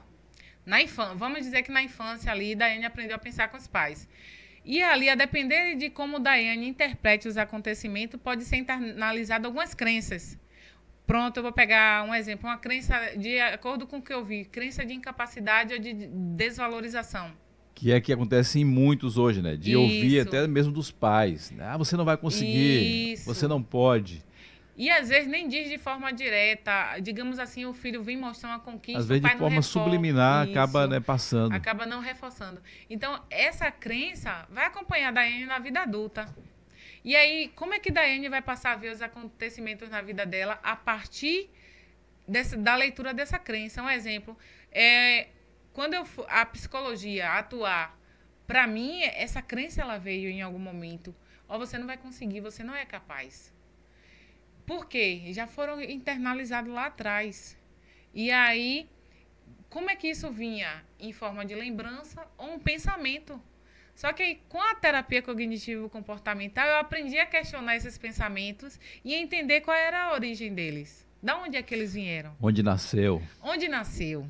Na infância, vamos dizer que na infância ali, Daiane aprendeu a pensar com os pais. E ali, a depender de como Daiane interprete os acontecimentos, pode ser internalizado algumas crenças. Pronto, eu vou pegar um exemplo, uma crença de acordo com o que eu vi, crença de incapacidade ou de desvalorização. Que é que acontece em muitos hoje, né? De Isso. ouvir até mesmo dos pais. Ah, você não vai conseguir, Isso. você não pode. E às vezes nem diz de forma direta, digamos assim, o filho vem mostrar uma conquista. Às vezes de forma subliminar isso, acaba né, passando. Acaba não reforçando. Então, essa crença vai acompanhar a Daiane na vida adulta. E aí, como é que Daiane vai passar a ver os acontecimentos na vida dela a partir dessa, da leitura dessa crença? Um exemplo, é, quando eu, a psicologia atuar, para mim, essa crença ela veio em algum momento. Ó, oh, você não vai conseguir, você não é capaz. Por quê? Já foram internalizados lá atrás. E aí, como é que isso vinha? Em forma de lembrança ou um pensamento. Só que aí, com a terapia cognitivo-comportamental, eu aprendi a questionar esses pensamentos e entender qual era a origem deles. Da onde é que eles vieram? Onde nasceu? Onde nasceu.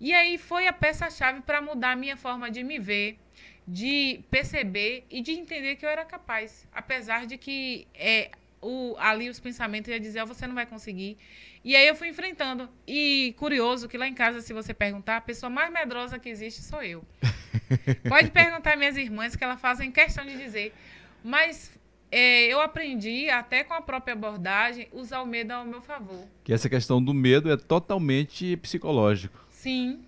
E aí foi a peça-chave para mudar a minha forma de me ver, de perceber e de entender que eu era capaz. Apesar de que é, o, ali os pensamentos ia dizer, oh, você não vai conseguir. E aí eu fui enfrentando. E curioso que lá em casa, se você perguntar, a pessoa mais medrosa que existe sou eu. Pode perguntar minhas irmãs que elas fazem questão de dizer. Mas é, eu aprendi, até com a própria abordagem, usar o medo ao meu favor. Que essa questão do medo é totalmente psicológico. Sim.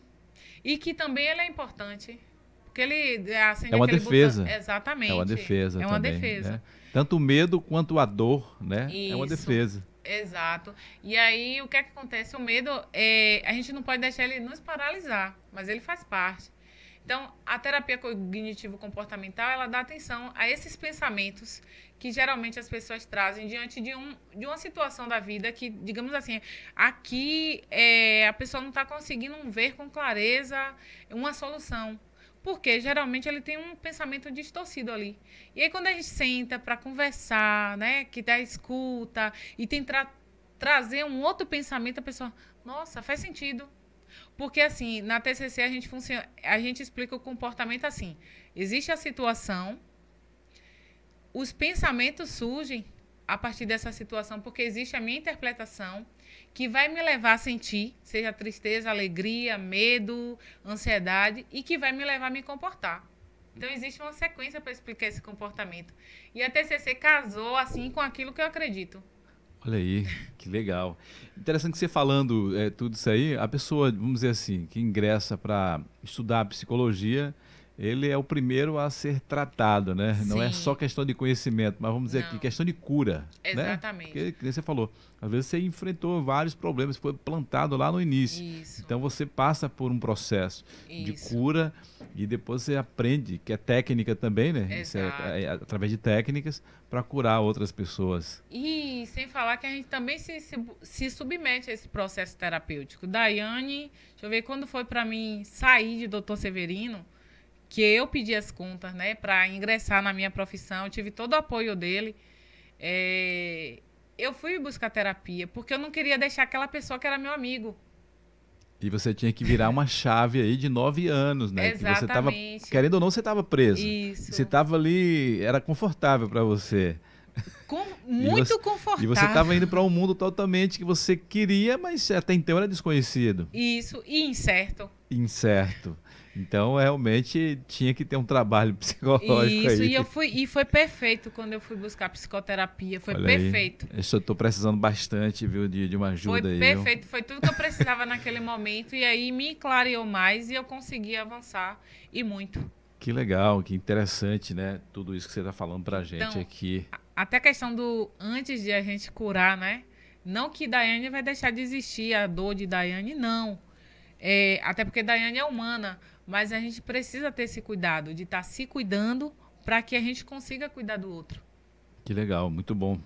E que também ele é importante. Porque ele acende é uma defesa. Botão. Exatamente. É uma defesa. É uma também, defesa. Né? Tanto o medo quanto a dor, né? Isso. É uma defesa. Exato. E aí o que é que acontece? O medo, é, a gente não pode deixar ele nos paralisar, mas ele faz parte. Então, a terapia cognitivo-comportamental, ela dá atenção a esses pensamentos que geralmente as pessoas trazem diante de, um, de uma situação da vida que, digamos assim, aqui é, a pessoa não está conseguindo ver com clareza uma solução. Porque geralmente ele tem um pensamento distorcido ali. E aí quando a gente senta para conversar, né, que dá escuta e tentar trazer um outro pensamento, a pessoa, nossa, faz sentido. Porque assim, na TCC a gente funciona, a gente explica o comportamento assim. Existe a situação, os pensamentos surgem a partir dessa situação, porque existe a minha interpretação que vai me levar a sentir, seja tristeza, alegria, medo, ansiedade, e que vai me levar a me comportar. Então, existe uma sequência para explicar esse comportamento. E a TCC casou, assim, com aquilo que eu acredito. Olha aí, que legal. Interessante você falando é, tudo isso aí, a pessoa, vamos dizer assim, que ingressa para estudar psicologia, ele é o primeiro a ser tratado, né? Sim. Não é só questão de conhecimento, mas vamos dizer Não. aqui, questão de cura. Né? Exatamente. Né? Porque, você falou, às vezes você enfrentou vários problemas, foi plantado lá no início. Isso. Então você passa por um processo Isso. de cura e depois você aprende, que é técnica também, né? É, é, através de técnicas para curar outras pessoas. E sem falar que a gente também se, se, se submete a esse processo terapêutico. Daiane, deixa eu ver, quando foi para mim sair de doutor Severino, que eu pedi as contas, né, para ingressar na minha profissão, eu tive todo o apoio dele. É, eu fui buscar terapia porque eu não queria deixar aquela pessoa que era meu amigo. E você tinha que virar uma chave aí de nove anos, né? Exatamente. Que você tava, querendo ou não, você estava preso. Isso. Você estava ali, era confortável para você. Com, muito você, confortável. E você estava indo para um mundo totalmente que você queria, mas até então era desconhecido. Isso, e incerto. Incerto. Então, realmente, tinha que ter um trabalho psicológico Isso, aí. e, eu fui, e foi perfeito quando eu fui buscar psicoterapia. Foi Olha perfeito. Aí. Eu estou precisando bastante, viu, de, de uma ajuda foi aí. Foi perfeito, viu? foi tudo que eu precisava naquele momento. E aí me clareou mais e eu consegui avançar e muito. Que legal, que interessante, né? Tudo isso que você está falando para a gente então, aqui. Até a questão do antes de a gente curar, né? Não que Daiane vai deixar de existir a dor de Daiane, não. É, até porque Daiane é humana, mas a gente precisa ter esse cuidado de estar tá se cuidando para que a gente consiga cuidar do outro. Que legal, muito bom.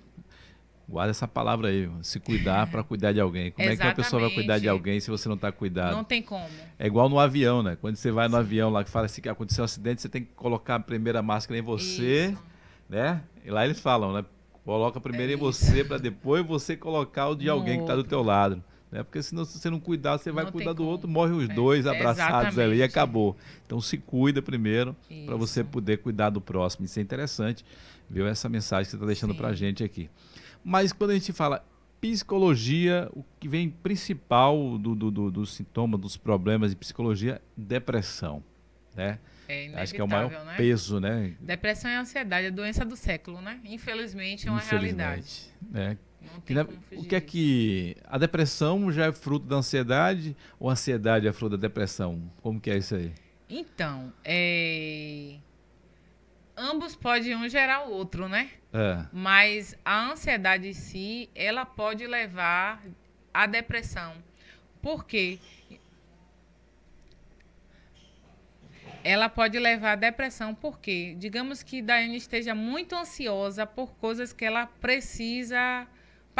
Guarda essa palavra aí, se cuidar para cuidar de alguém. Como Exatamente. é que uma pessoa vai cuidar de alguém se você não está cuidado? Não tem como. É igual no avião, né? Quando você vai no Sim. avião lá que fala assim que aconteceu um acidente, você tem que colocar a primeira máscara em você, Isso. né? E lá eles falam, né? Coloca primeiro é em você para depois você colocar o de no alguém que está do teu lado. Né? Porque senão, se você não cuidar, você vai não cuidar do como. outro, morre os é, dois abraçados exatamente. ali e acabou. Então se cuida primeiro para você poder cuidar do próximo. Isso é interessante, viu? Essa mensagem que você está deixando para a gente aqui. Mas quando a gente fala psicologia, o que vem principal do, do, do, do sintoma, dos problemas de psicologia, depressão. Né? É Acho que é o maior né? peso, né? Depressão e ansiedade, é doença do século, né? Infelizmente é uma realidade. O que é que a depressão já é fruto da ansiedade ou a ansiedade é fruto da depressão? Como que é isso aí? Então, é... ambos podem um gerar o outro, né? É. Mas a ansiedade em si, ela pode levar à depressão. Por quê? Ela pode levar à depressão porque, digamos que Daiane esteja muito ansiosa por coisas que ela precisa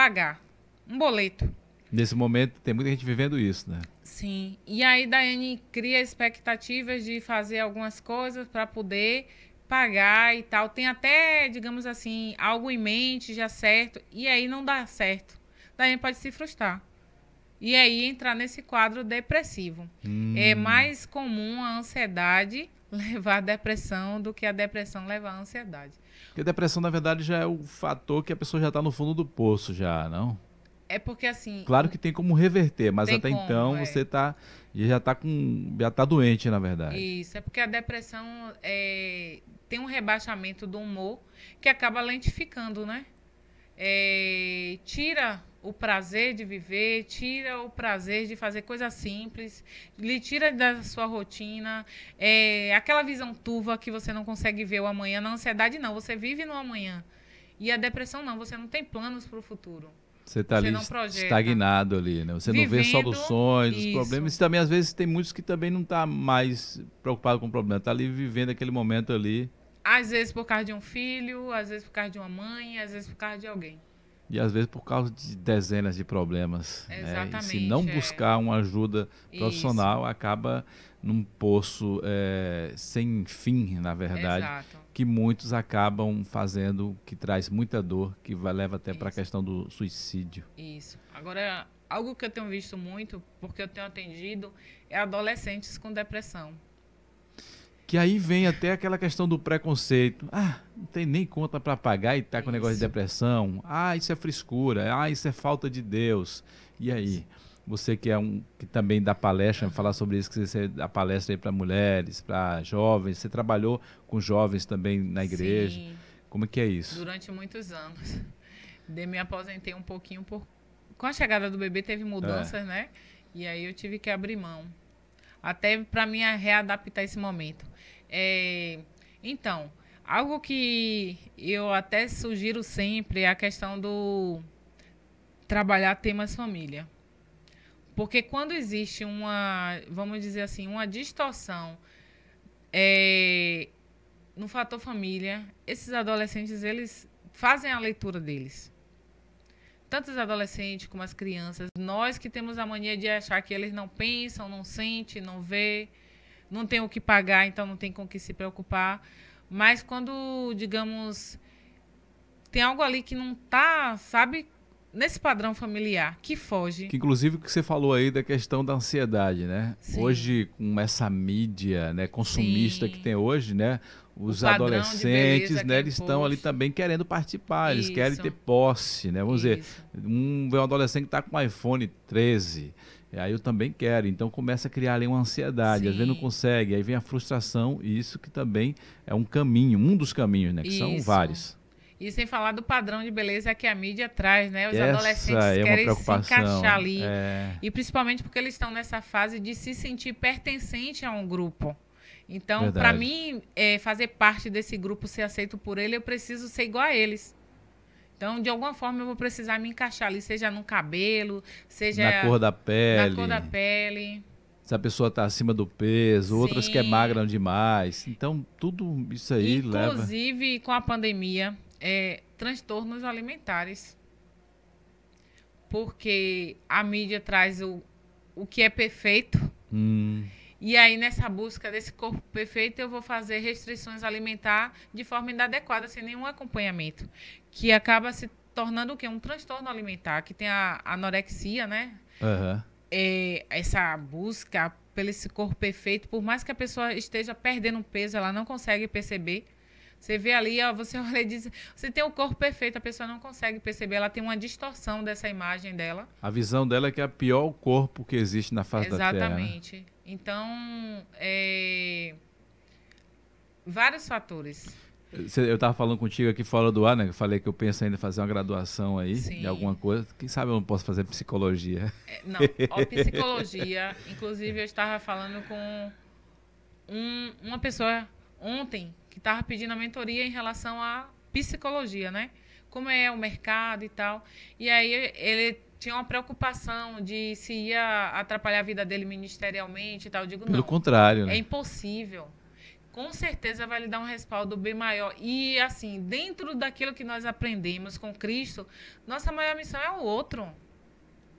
pagar. Um boleto. Nesse momento tem muita gente vivendo isso, né? Sim. E aí Daiane cria expectativas de fazer algumas coisas para poder pagar e tal. Tem até, digamos assim, algo em mente já certo. E aí não dá certo. Daiane pode se frustrar. E aí entrar nesse quadro depressivo. Hum. É mais comum a ansiedade levar à depressão do que a depressão levar à ansiedade. Porque a depressão, na verdade, já é o fator que a pessoa já está no fundo do poço, já, não? É porque assim. Claro que tem como reverter, mas até como, então é. você tá já está com já tá doente, na verdade. Isso é porque a depressão é, tem um rebaixamento do humor que acaba lentificando, né? É, tira o prazer de viver, tira o prazer de fazer coisas simples, lhe tira da sua rotina, é, aquela visão turva que você não consegue ver o amanhã. Na ansiedade, não, você vive no amanhã. E a depressão, não, você não tem planos para o futuro. Você está ali estagnado ali, né? Você Vivendo, não vê soluções, isso. os problemas. E também, às vezes, tem muitos que também não estão tá mais preocupados com o problema. Está ali vivendo aquele momento ali. Às vezes por causa de um filho, às vezes por causa de uma mãe, às vezes por causa de alguém. E às vezes por causa de dezenas de problemas. Exatamente. Né? se não buscar uma ajuda profissional, Isso. acaba num poço é, sem fim, na verdade. Exato. Que muitos acabam fazendo, que traz muita dor, que vai, leva até para a questão do suicídio. Isso. Agora, algo que eu tenho visto muito, porque eu tenho atendido, é adolescentes com depressão. Que aí vem até aquela questão do preconceito. Ah, não tem nem conta para pagar e tá com isso. negócio de depressão. Ah, isso é frescura. Ah, isso é falta de Deus. E aí? Você que é um que também dá palestra, falar sobre isso, que você dá palestra aí para mulheres, para jovens. Você trabalhou com jovens também na igreja. Sim. Como é que é isso? Durante muitos anos. De me aposentei um pouquinho por com a chegada do bebê teve mudanças, é. né? E aí eu tive que abrir mão. Até para mim readaptar esse momento. É, então, algo que eu até sugiro sempre é a questão do trabalhar temas família. Porque quando existe uma, vamos dizer assim, uma distorção é, no fator família, esses adolescentes, eles fazem a leitura deles. Tanto os adolescentes como as crianças, nós que temos a mania de achar que eles não pensam, não sentem, não vê, não tem o que pagar, então não tem com o que se preocupar. Mas quando, digamos, tem algo ali que não está, sabe, nesse padrão familiar que foge. Que inclusive o que você falou aí da questão da ansiedade, né? Sim. Hoje com essa mídia, né, consumista Sim. que tem hoje, né, os adolescentes, né, eles estão ali também querendo participar, Isso. eles querem ter posse, né? Vamos Isso. dizer, um, um adolescente que está com um iPhone 13, aí eu também quero, então começa a criar ali uma ansiedade, Sim. às vezes não consegue, aí vem a frustração, e isso que também é um caminho, um dos caminhos, né, que Isso. são vários. E sem falar do padrão de beleza que a mídia traz, né? Os Essa adolescentes é querem se encaixar ali. É... E principalmente porque eles estão nessa fase de se sentir pertencente a um grupo. Então, para mim, é, fazer parte desse grupo, ser aceito por ele, eu preciso ser igual a eles. Então, de alguma forma, eu vou precisar me encaixar ali, seja no cabelo, seja na cor da pele. Na cor da pele. Se a pessoa está acima do peso, Sim. outras que é magram demais. Então, tudo isso aí Inclusive, leva. Inclusive, com a pandemia, é, transtornos alimentares. Porque a mídia traz o, o que é perfeito. Hum e aí, nessa busca desse corpo perfeito, eu vou fazer restrições alimentar de forma inadequada, sem nenhum acompanhamento. Que acaba se tornando o quê? Um transtorno alimentar, que tem a anorexia, né? Uhum. É, essa busca pelo esse corpo perfeito, por mais que a pessoa esteja perdendo peso, ela não consegue perceber. Você vê ali, ó, você olha e diz, você tem o corpo perfeito, a pessoa não consegue perceber, ela tem uma distorção dessa imagem dela. A visão dela é que é o pior corpo que existe na face Exatamente. da Terra. Exatamente. Então, é... vários fatores. Eu estava falando contigo aqui fora do ar, né? Eu falei que eu penso ainda em fazer uma graduação aí Sim. de alguma coisa. Quem sabe eu não posso fazer psicologia. É, não, ó, psicologia. Inclusive, eu estava falando com um, uma pessoa ontem que estava pedindo a mentoria em relação à psicologia, né? Como é o mercado e tal. E aí ele tinha uma preocupação de se ia atrapalhar a vida dele ministerialmente e tal. Eu digo, Pelo não. contrário, né? É impossível. Com certeza vai lhe dar um respaldo bem maior. E, assim, dentro daquilo que nós aprendemos com Cristo, nossa maior missão é o outro.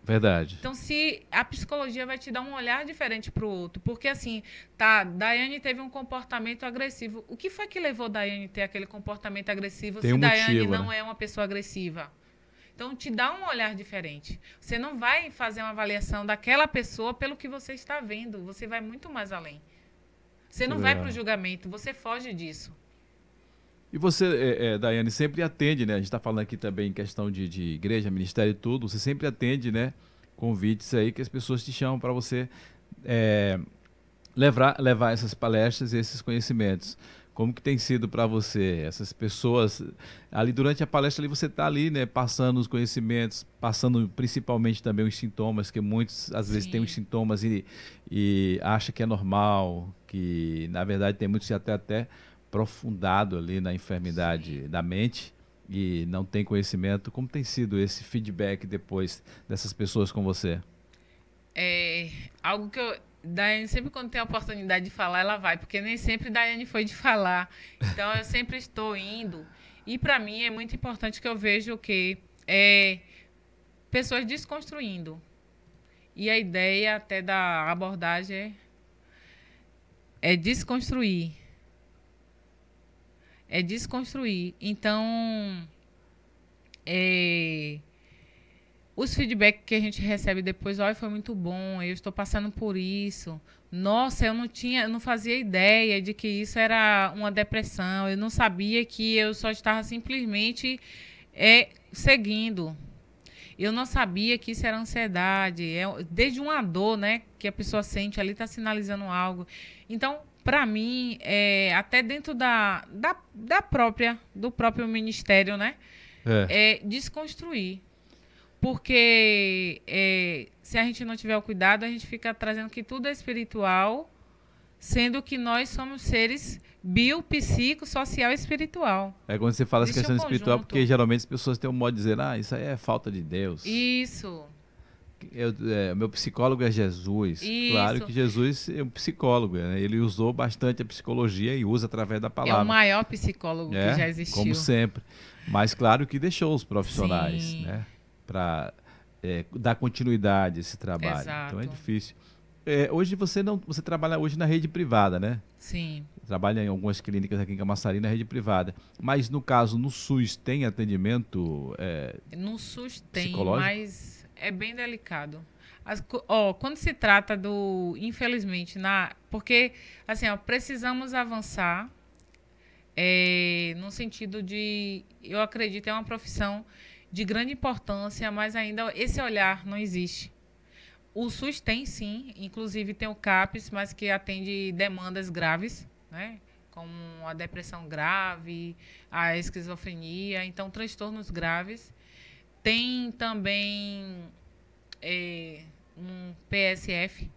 Verdade. Então, se a psicologia vai te dar um olhar diferente para o outro, porque assim, tá, Daiane teve um comportamento agressivo. O que foi que levou Daiane a ter aquele comportamento agressivo Tem se um Daiane motivo, não né? é uma pessoa agressiva? Então, te dá um olhar diferente. Você não vai fazer uma avaliação daquela pessoa pelo que você está vendo. Você vai muito mais além. Você não é. vai para o julgamento, você foge disso. E você, é, é, Daiane, sempre atende, né? A gente está falando aqui também em questão de, de igreja, ministério e tudo. Você sempre atende, né? Convites aí que as pessoas te chamam para você é, levar, levar essas palestras e esses conhecimentos. Como que tem sido para você essas pessoas ali durante a palestra ali você está ali, né, passando os conhecimentos, passando principalmente também os sintomas que muitos às Sim. vezes têm os sintomas e, e acha que é normal, que na verdade tem muitos até até aprofundado ali na enfermidade Sim. da mente e não tem conhecimento. Como tem sido esse feedback depois dessas pessoas com você? É algo que eu Daiane, sempre quando tem a oportunidade de falar, ela vai, porque nem sempre Daiane foi de falar. Então, eu sempre estou indo. E, para mim, é muito importante que eu veja o que é pessoas desconstruindo. E a ideia até da abordagem é, é desconstruir. É desconstruir. Então, é os feedbacks que a gente recebe depois, olha, foi muito bom, eu estou passando por isso. Nossa, eu não tinha, eu não fazia ideia de que isso era uma depressão. Eu não sabia que eu só estava simplesmente é, seguindo. Eu não sabia que isso era ansiedade. É, desde uma dor, né, que a pessoa sente ali, está sinalizando algo. Então, para mim, é, até dentro da, da, da própria, do próprio ministério, né, é, é desconstruir porque é, se a gente não tiver o cuidado, a gente fica trazendo que tudo é espiritual, sendo que nós somos seres bio, psico, social e espiritual. É quando você fala essa questão um espiritual, porque geralmente as pessoas têm um modo de dizer, ah, isso aí é falta de Deus. Isso. Eu, é, meu psicólogo é Jesus. Isso. Claro que Jesus é um psicólogo, né? ele usou bastante a psicologia e usa através da palavra. É o maior psicólogo é, que já existiu. Como sempre. Mas claro que deixou os profissionais, Sim. né? Para é, dar continuidade a esse trabalho. Exato. Então é difícil. é, hoje você não, você trabalha hoje na rede privada, né? Sim. Trabalha em algumas clínicas aqui em Camaçari na rede privada. Mas no caso, no SUS tem atendimento? É, no SUS tem, mas é bem delicado. As, ó, quando se trata do, infelizmente, na, porque assim, ó, precisamos avançar é, no sentido de, eu acredito, é uma profissão de grande importância, mas ainda esse olhar não existe. O SUS tem sim, inclusive tem o CAPES, mas que atende demandas graves, né? como a depressão grave, a esquizofrenia, então transtornos graves. Tem também é, um PSF,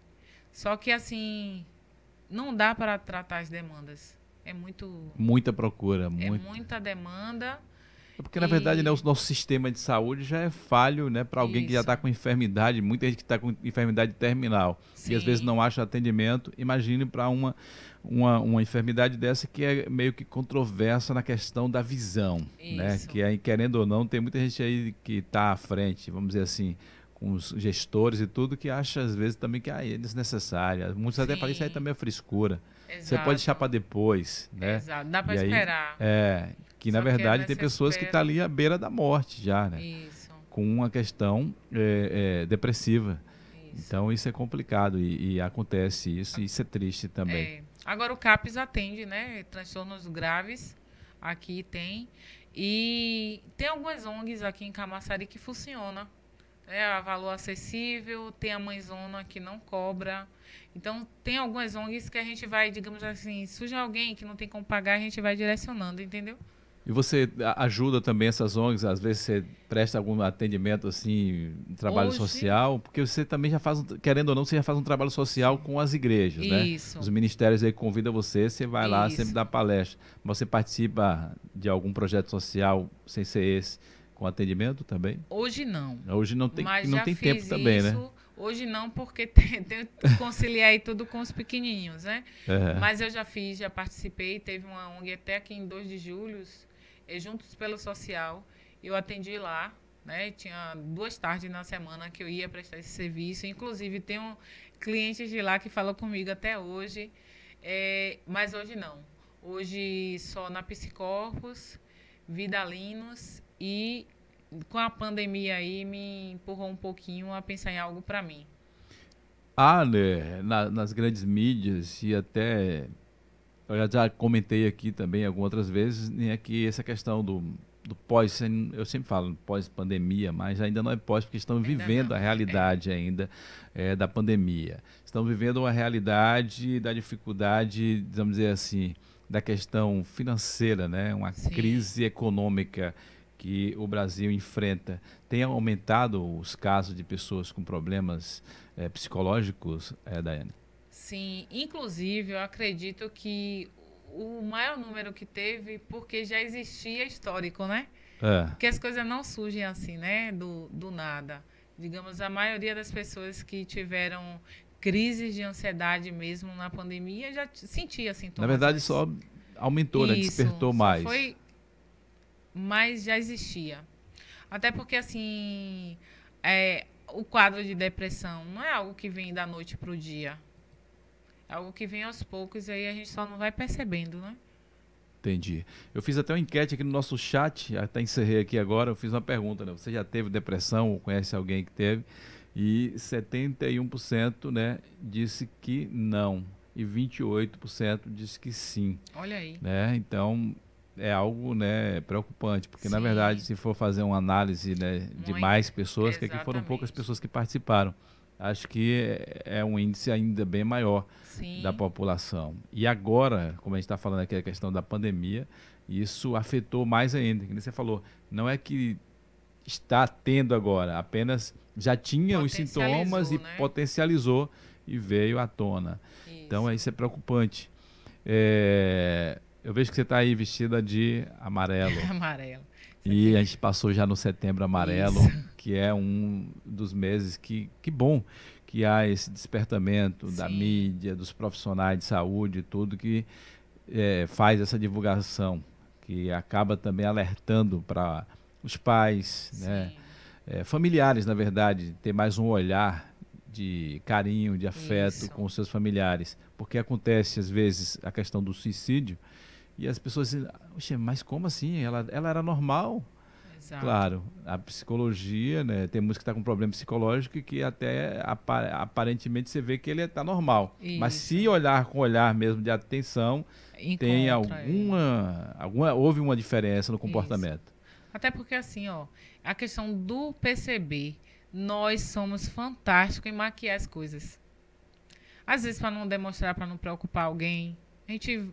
só que assim não dá para tratar as demandas. É muito muita procura, é muita demanda é porque, na verdade, né, o nosso sistema de saúde já é falho né, para alguém Isso. que já está com enfermidade, muita gente que está com enfermidade terminal Sim. e às vezes não acha atendimento. Imagine para uma, uma, uma enfermidade dessa que é meio que controversa na questão da visão. Né? Que, aí, querendo ou não, tem muita gente aí que está à frente, vamos dizer assim, com os gestores e tudo, que acha às vezes também que ah, é desnecessário. Muitos Sim. até falam isso aí também é frescura. Exato. Você pode deixar para depois, né? Exato, dá para esperar. É, que Só na verdade que tem pessoas espera. que estão tá ali à beira da morte já, né? Isso. Com uma questão é, é, depressiva. Isso. Então isso é complicado e, e, acontece isso e isso é triste também. É. Agora o CAPES atende, né? Transtornos graves, aqui tem. E tem algumas ONGs aqui em Camaçari que funcionam. É a valor acessível, tem a mãezona que não cobra. Então, tem algumas ONGs que a gente vai, digamos assim, surge alguém que não tem como pagar, a gente vai direcionando, entendeu? E você ajuda também essas ONGs, às vezes você presta algum atendimento assim, trabalho Hoje... social, porque você também já faz, querendo ou não, você já faz um trabalho social com as igrejas, né? Isso. né? Os ministérios aí convidam você, você vai Isso. lá, sempre dá palestra. Você participa de algum projeto social sem ser esse, com atendimento também? Hoje não. Hoje não tem, Mas não tem tempo isso. também, né? Hoje não, porque tem, tem que conciliar aí tudo com os pequenininhos, né? É. Mas eu já fiz, já participei, teve uma ONG até aqui em 2 de julho, é, Juntos pelo Social. Eu atendi lá, né? Tinha duas tardes na semana que eu ia prestar esse serviço. Inclusive, tenho clientes de lá que falam comigo até hoje. É, mas hoje não. Hoje só na Psicorpus, Vidalinos e com a pandemia aí me empurrou um pouquinho a pensar em algo para mim. Há, né, na, nas grandes mídias e até eu já comentei aqui também algumas outras vezes, né, que essa questão do, do pós, eu sempre falo pós-pandemia, mas ainda não é pós, porque ainda vivendo não. a realidade é. ainda é, da pandemia. Estamos vivendo uma realidade da dificuldade, vamos dizer assim, da questão financeira, né? uma Sim. crise econômica que o Brasil enfrenta. Tem aumentado os casos de pessoas com problemas é, psicológicos, é, Daiane? Sim, inclusive eu acredito que o maior número que teve, porque já existia histórico, né? É. Porque as coisas não surgem assim, né? Do, do nada. Digamos, a maioria das pessoas que tiveram crises de ansiedade mesmo na pandemia já sentia sintomas. Na verdade, só aumentou, né? Isso, né? Despertou mais. Foi, mas já existia. Até porque, assim, é, o quadro de depressão não é algo que vem da noite para o dia. É algo que vem aos poucos e aí a gente só não vai percebendo, né? Entendi. Eu fiz até uma enquete aqui no nosso chat, até encerrei aqui agora, eu fiz uma pergunta, né? Você já teve depressão ou conhece alguém que teve? E 71% né, disse que não. E 28% disse que sim. Olha aí. Né? Então, é algo né, preocupante, porque Sim. na verdade, se for fazer uma análise né, de mais pessoas, que aqui foram poucas pessoas que participaram acho que é um índice ainda bem maior Sim. da população. E agora, como a gente está falando aqui a questão da pandemia, isso afetou mais ainda. Como você falou, não é que está tendo agora, apenas já tinha os sintomas e né? potencializou e veio à tona. Isso. Então isso é preocupante. É, eu vejo que você está aí vestida de amarelo. amarelo. E a gente passou já no setembro amarelo. Isso que é um dos meses que, que bom que há esse despertamento Sim. da mídia, dos profissionais de saúde, tudo que é, faz essa divulgação, que acaba também alertando para os pais, né, é, familiares, na verdade, ter mais um olhar de carinho, de afeto Isso. com os seus familiares. Porque acontece, às vezes, a questão do suicídio e as pessoas dizem, mas como assim? Ela, ela era normal? Exato. Claro, a psicologia, né? Tem música que está com problema psicológico e que até aparentemente você vê que ele está normal. Isso. Mas se olhar com olhar mesmo de atenção, Encontra tem alguma, alguma. Houve uma diferença no comportamento. Isso. Até porque assim, ó, a questão do perceber, nós somos fantásticos em maquiar as coisas. Às vezes para não demonstrar, para não preocupar alguém, a gente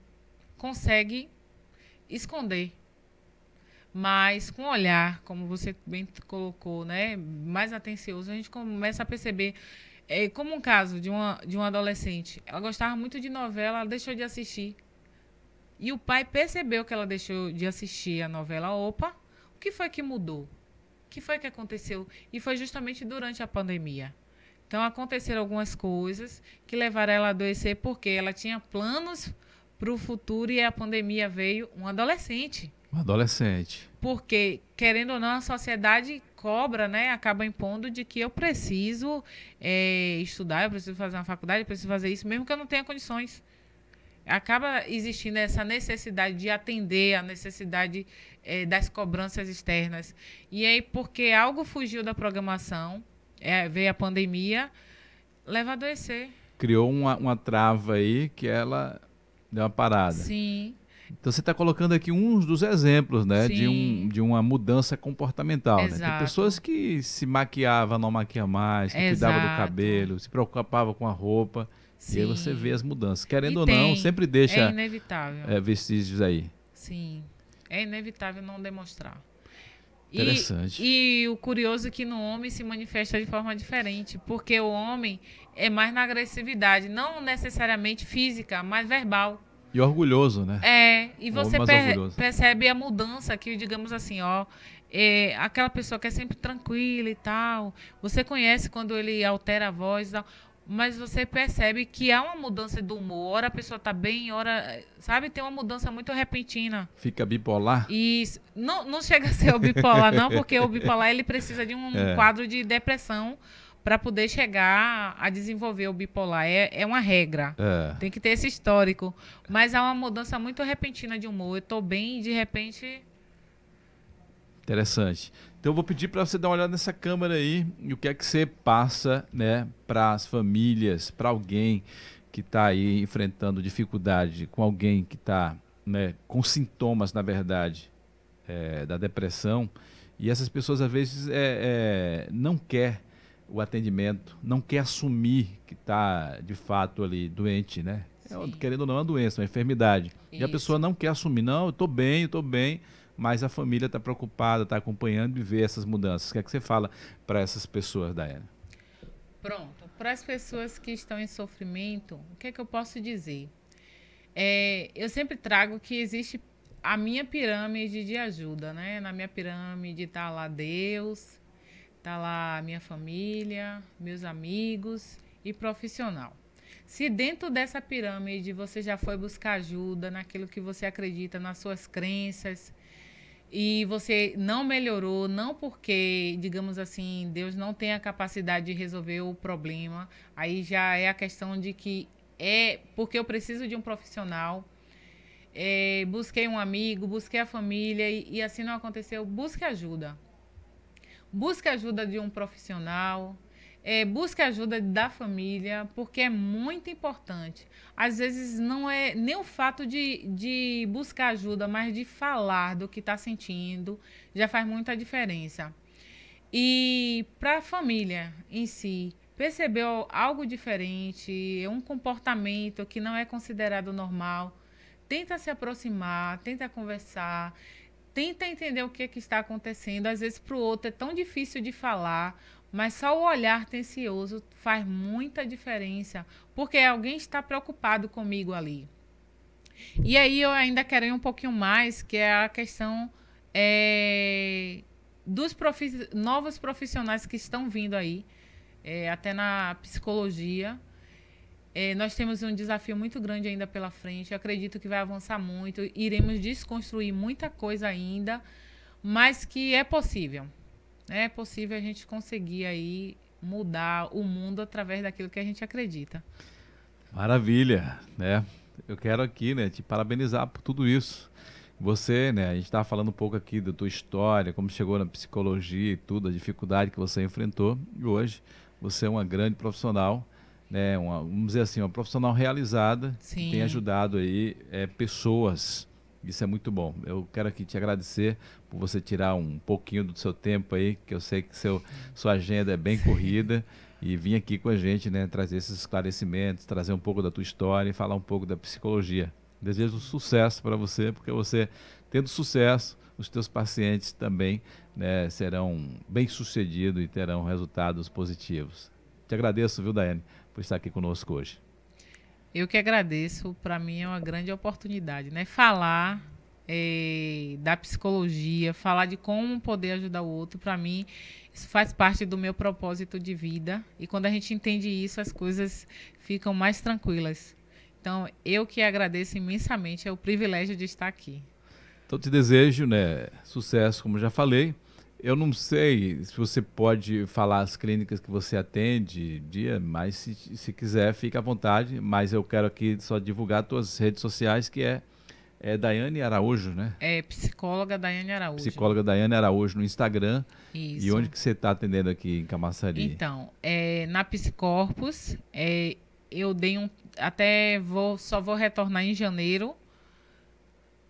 consegue esconder mas com olhar, como você bem colocou, né, mais atencioso, a gente começa a perceber. É, como um caso de uma, de uma adolescente, ela gostava muito de novela, ela deixou de assistir. E o pai percebeu que ela deixou de assistir a novela. Opa, o que foi que mudou? O que foi que aconteceu? E foi justamente durante a pandemia. Então aconteceram algumas coisas que levaram ela a adoecer porque ela tinha planos para o futuro e a pandemia veio um adolescente. Um adolescente. Porque, querendo ou não, a sociedade cobra, né? Acaba impondo de que eu preciso é, estudar, eu preciso fazer uma faculdade, eu preciso fazer isso, mesmo que eu não tenha condições. Acaba existindo essa necessidade de atender a necessidade é, das cobranças externas. E aí, porque algo fugiu da programação, é, veio a pandemia, leva a adoecer. Criou uma, uma trava aí que ela deu uma parada. Sim. Então você está colocando aqui uns dos exemplos, né, de, um, de uma mudança comportamental. Né? Tem pessoas que se maquiavam, não maquiam mais, que Exato. cuidavam do cabelo, se preocupavam com a roupa. Sim. E aí você vê as mudanças. Querendo e ou tem, não, sempre deixa é inevitável. É, vestígios aí. Sim, é inevitável não demonstrar. Interessante. E, e, o curioso é que no homem se manifesta de forma diferente, porque o homem é mais na agressividade, não necessariamente física, mas verbal. E orgulhoso, né? É, e você per percebe a mudança que, digamos assim, ó, é, aquela pessoa que é sempre tranquila e tal, você conhece quando ele altera a voz e tal, mas você percebe que há uma mudança do humor. Ora a pessoa está bem, ora, sabe, tem uma mudança muito repentina. Fica bipolar? Isso. Não, não chega a ser o bipolar, não, porque o bipolar ele precisa de um é. quadro de depressão para poder chegar a desenvolver o bipolar. É, é uma regra. É. Tem que ter esse histórico. Mas há uma mudança muito repentina de humor. Eu estou bem e de repente. Interessante. Então eu vou pedir para você dar uma olhada nessa câmera aí e o que é que você passa, né, para as famílias, para alguém que está aí enfrentando dificuldade, com alguém que está, né, com sintomas, na verdade, é, da depressão. E essas pessoas às vezes é, é não quer o atendimento, não quer assumir que está de fato ali doente, né? É, querendo ou não, é uma doença, uma enfermidade. Isso. E a pessoa não quer assumir, não, eu estou bem, eu estou bem, mas a família está preocupada, está acompanhando e vê essas mudanças. O que é que você fala para essas pessoas, Daiane? Pronto. Para as pessoas que estão em sofrimento, o que é que eu posso dizer? É, eu sempre trago que existe a minha pirâmide de ajuda, né? Na minha pirâmide está lá Deus, Tá lá minha família, meus amigos e profissional. Se dentro dessa pirâmide você já foi buscar ajuda naquilo que você acredita, nas suas crenças, e você não melhorou, não porque, digamos assim, Deus não tem a capacidade de resolver o problema, aí já é a questão de que é porque eu preciso de um profissional. É, busquei um amigo, busquei a família e, e assim não aconteceu. Busque ajuda busque ajuda de um profissional, é, busque ajuda da família, porque é muito importante. Às vezes não é nem o fato de, de buscar ajuda, mas de falar do que está sentindo já faz muita diferença. E para a família em si, percebeu algo diferente, um comportamento que não é considerado normal, tenta se aproximar, tenta conversar tenta entender o que, é que está acontecendo. Às vezes, para o outro é tão difícil de falar, mas só o olhar tencioso faz muita diferença, porque alguém está preocupado comigo ali. E aí eu ainda quero ir um pouquinho mais, que é a questão é, dos profi novos profissionais que estão vindo aí, é, até na psicologia, é, nós temos um desafio muito grande ainda pela frente. Eu acredito que vai avançar muito. Iremos desconstruir muita coisa ainda, mas que é possível. É possível a gente conseguir aí mudar o mundo através daquilo que a gente acredita. Maravilha, né? Eu quero aqui, né, te parabenizar por tudo isso. Você, né, a gente estava falando um pouco aqui da tua história, como chegou na psicologia e tudo, a dificuldade que você enfrentou. E hoje você é uma grande profissional, né, uma, vamos dizer assim, uma profissional realizada, Sim. que tem ajudado aí é, pessoas. Isso é muito bom. Eu quero aqui te agradecer por você tirar um pouquinho do seu tempo aí, que eu sei que seu, sua agenda é bem corrida e vir aqui com a gente, né, trazer esses esclarecimentos, trazer um pouco da tua história e falar um pouco da psicologia. Desejo sucesso para você, porque você tendo sucesso, os teus pacientes também né, serão bem-sucedidos e terão resultados positivos. Te agradeço, viu, Daiane, por estar aqui conosco hoje. Eu que agradeço, para mim é uma grande oportunidade, né? Falar é, da psicologia, falar de como poder ajudar o outro, para mim isso faz parte do meu propósito de vida. E quando a gente entende isso, as coisas ficam mais tranquilas. Então, eu que agradeço imensamente, é o privilégio de estar aqui. Então, te desejo né, sucesso, como já falei. Eu não sei se você pode falar as clínicas que você atende, dia, mas se, se quiser, fique à vontade. Mas eu quero aqui só divulgar suas redes sociais, que é é Daiane Araújo, né? É, psicóloga Daiane Araújo. Psicóloga Daiane Araújo no Instagram. Isso. E onde que você está atendendo aqui em Camaçari? Então, é, na Psicorpus, é, eu dei um... Até vou, só vou retornar em janeiro,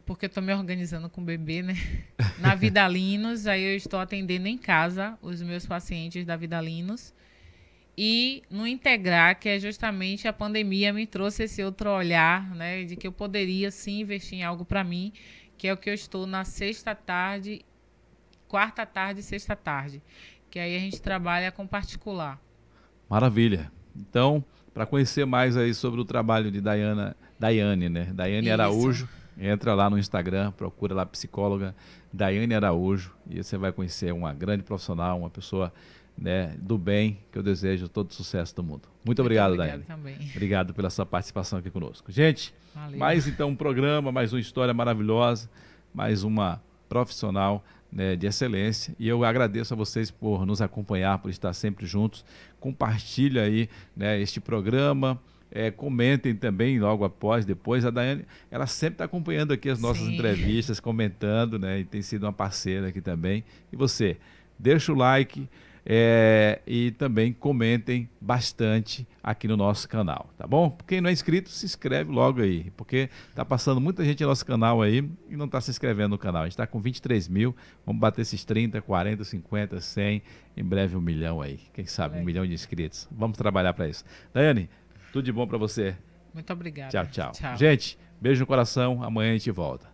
porque eu estou me organizando com o bebê, né? Na Vidalinos, aí eu estou atendendo em casa os meus pacientes da Vidalinos. E no integrar, que é justamente a pandemia me trouxe esse outro olhar, né, de que eu poderia sim investir em algo para mim, que é o que eu estou na sexta tarde, quarta tarde e sexta tarde, que aí a gente trabalha com particular. Maravilha. Então, para conhecer mais aí sobre o trabalho de Dayana, Daiane, né? Daiane Isso. Entra lá no Instagram, procura lá psicóloga Daiane Araújo e você vai conhecer uma grande profissional, uma pessoa né, do bem que eu desejo todo o sucesso do mundo. Muito, Muito obrigado, Daiane. Obrigado pela sua participação aqui conosco. Gente, Valeu. mais então um programa, mais uma história maravilhosa, mais uma profissional né, de excelência. E eu agradeço a vocês por nos acompanhar, por estar sempre juntos. Compartilha aí né, este programa. É, comentem também logo após, depois. A Daiane, ela sempre está acompanhando aqui as nossas Sim. entrevistas, comentando, né? E tem sido uma parceira aqui também. E você, deixa o like, é, e também comentem bastante aqui no nosso canal, tá bom? Quem não é inscrito, se inscreve logo aí, porque tá passando muita gente no nosso canal aí e não está se inscrevendo no canal. A gente está com 23 mil, vamos bater esses 30, 40, 50, 100, em breve um milhão aí, quem sabe, um milhão de inscritos. Vamos trabalhar para isso. Daiane, tudo de bom para você. Muito obrigada. Tchau, tchau, tchau. Gente, beijo no coração, amanhã a gente volta.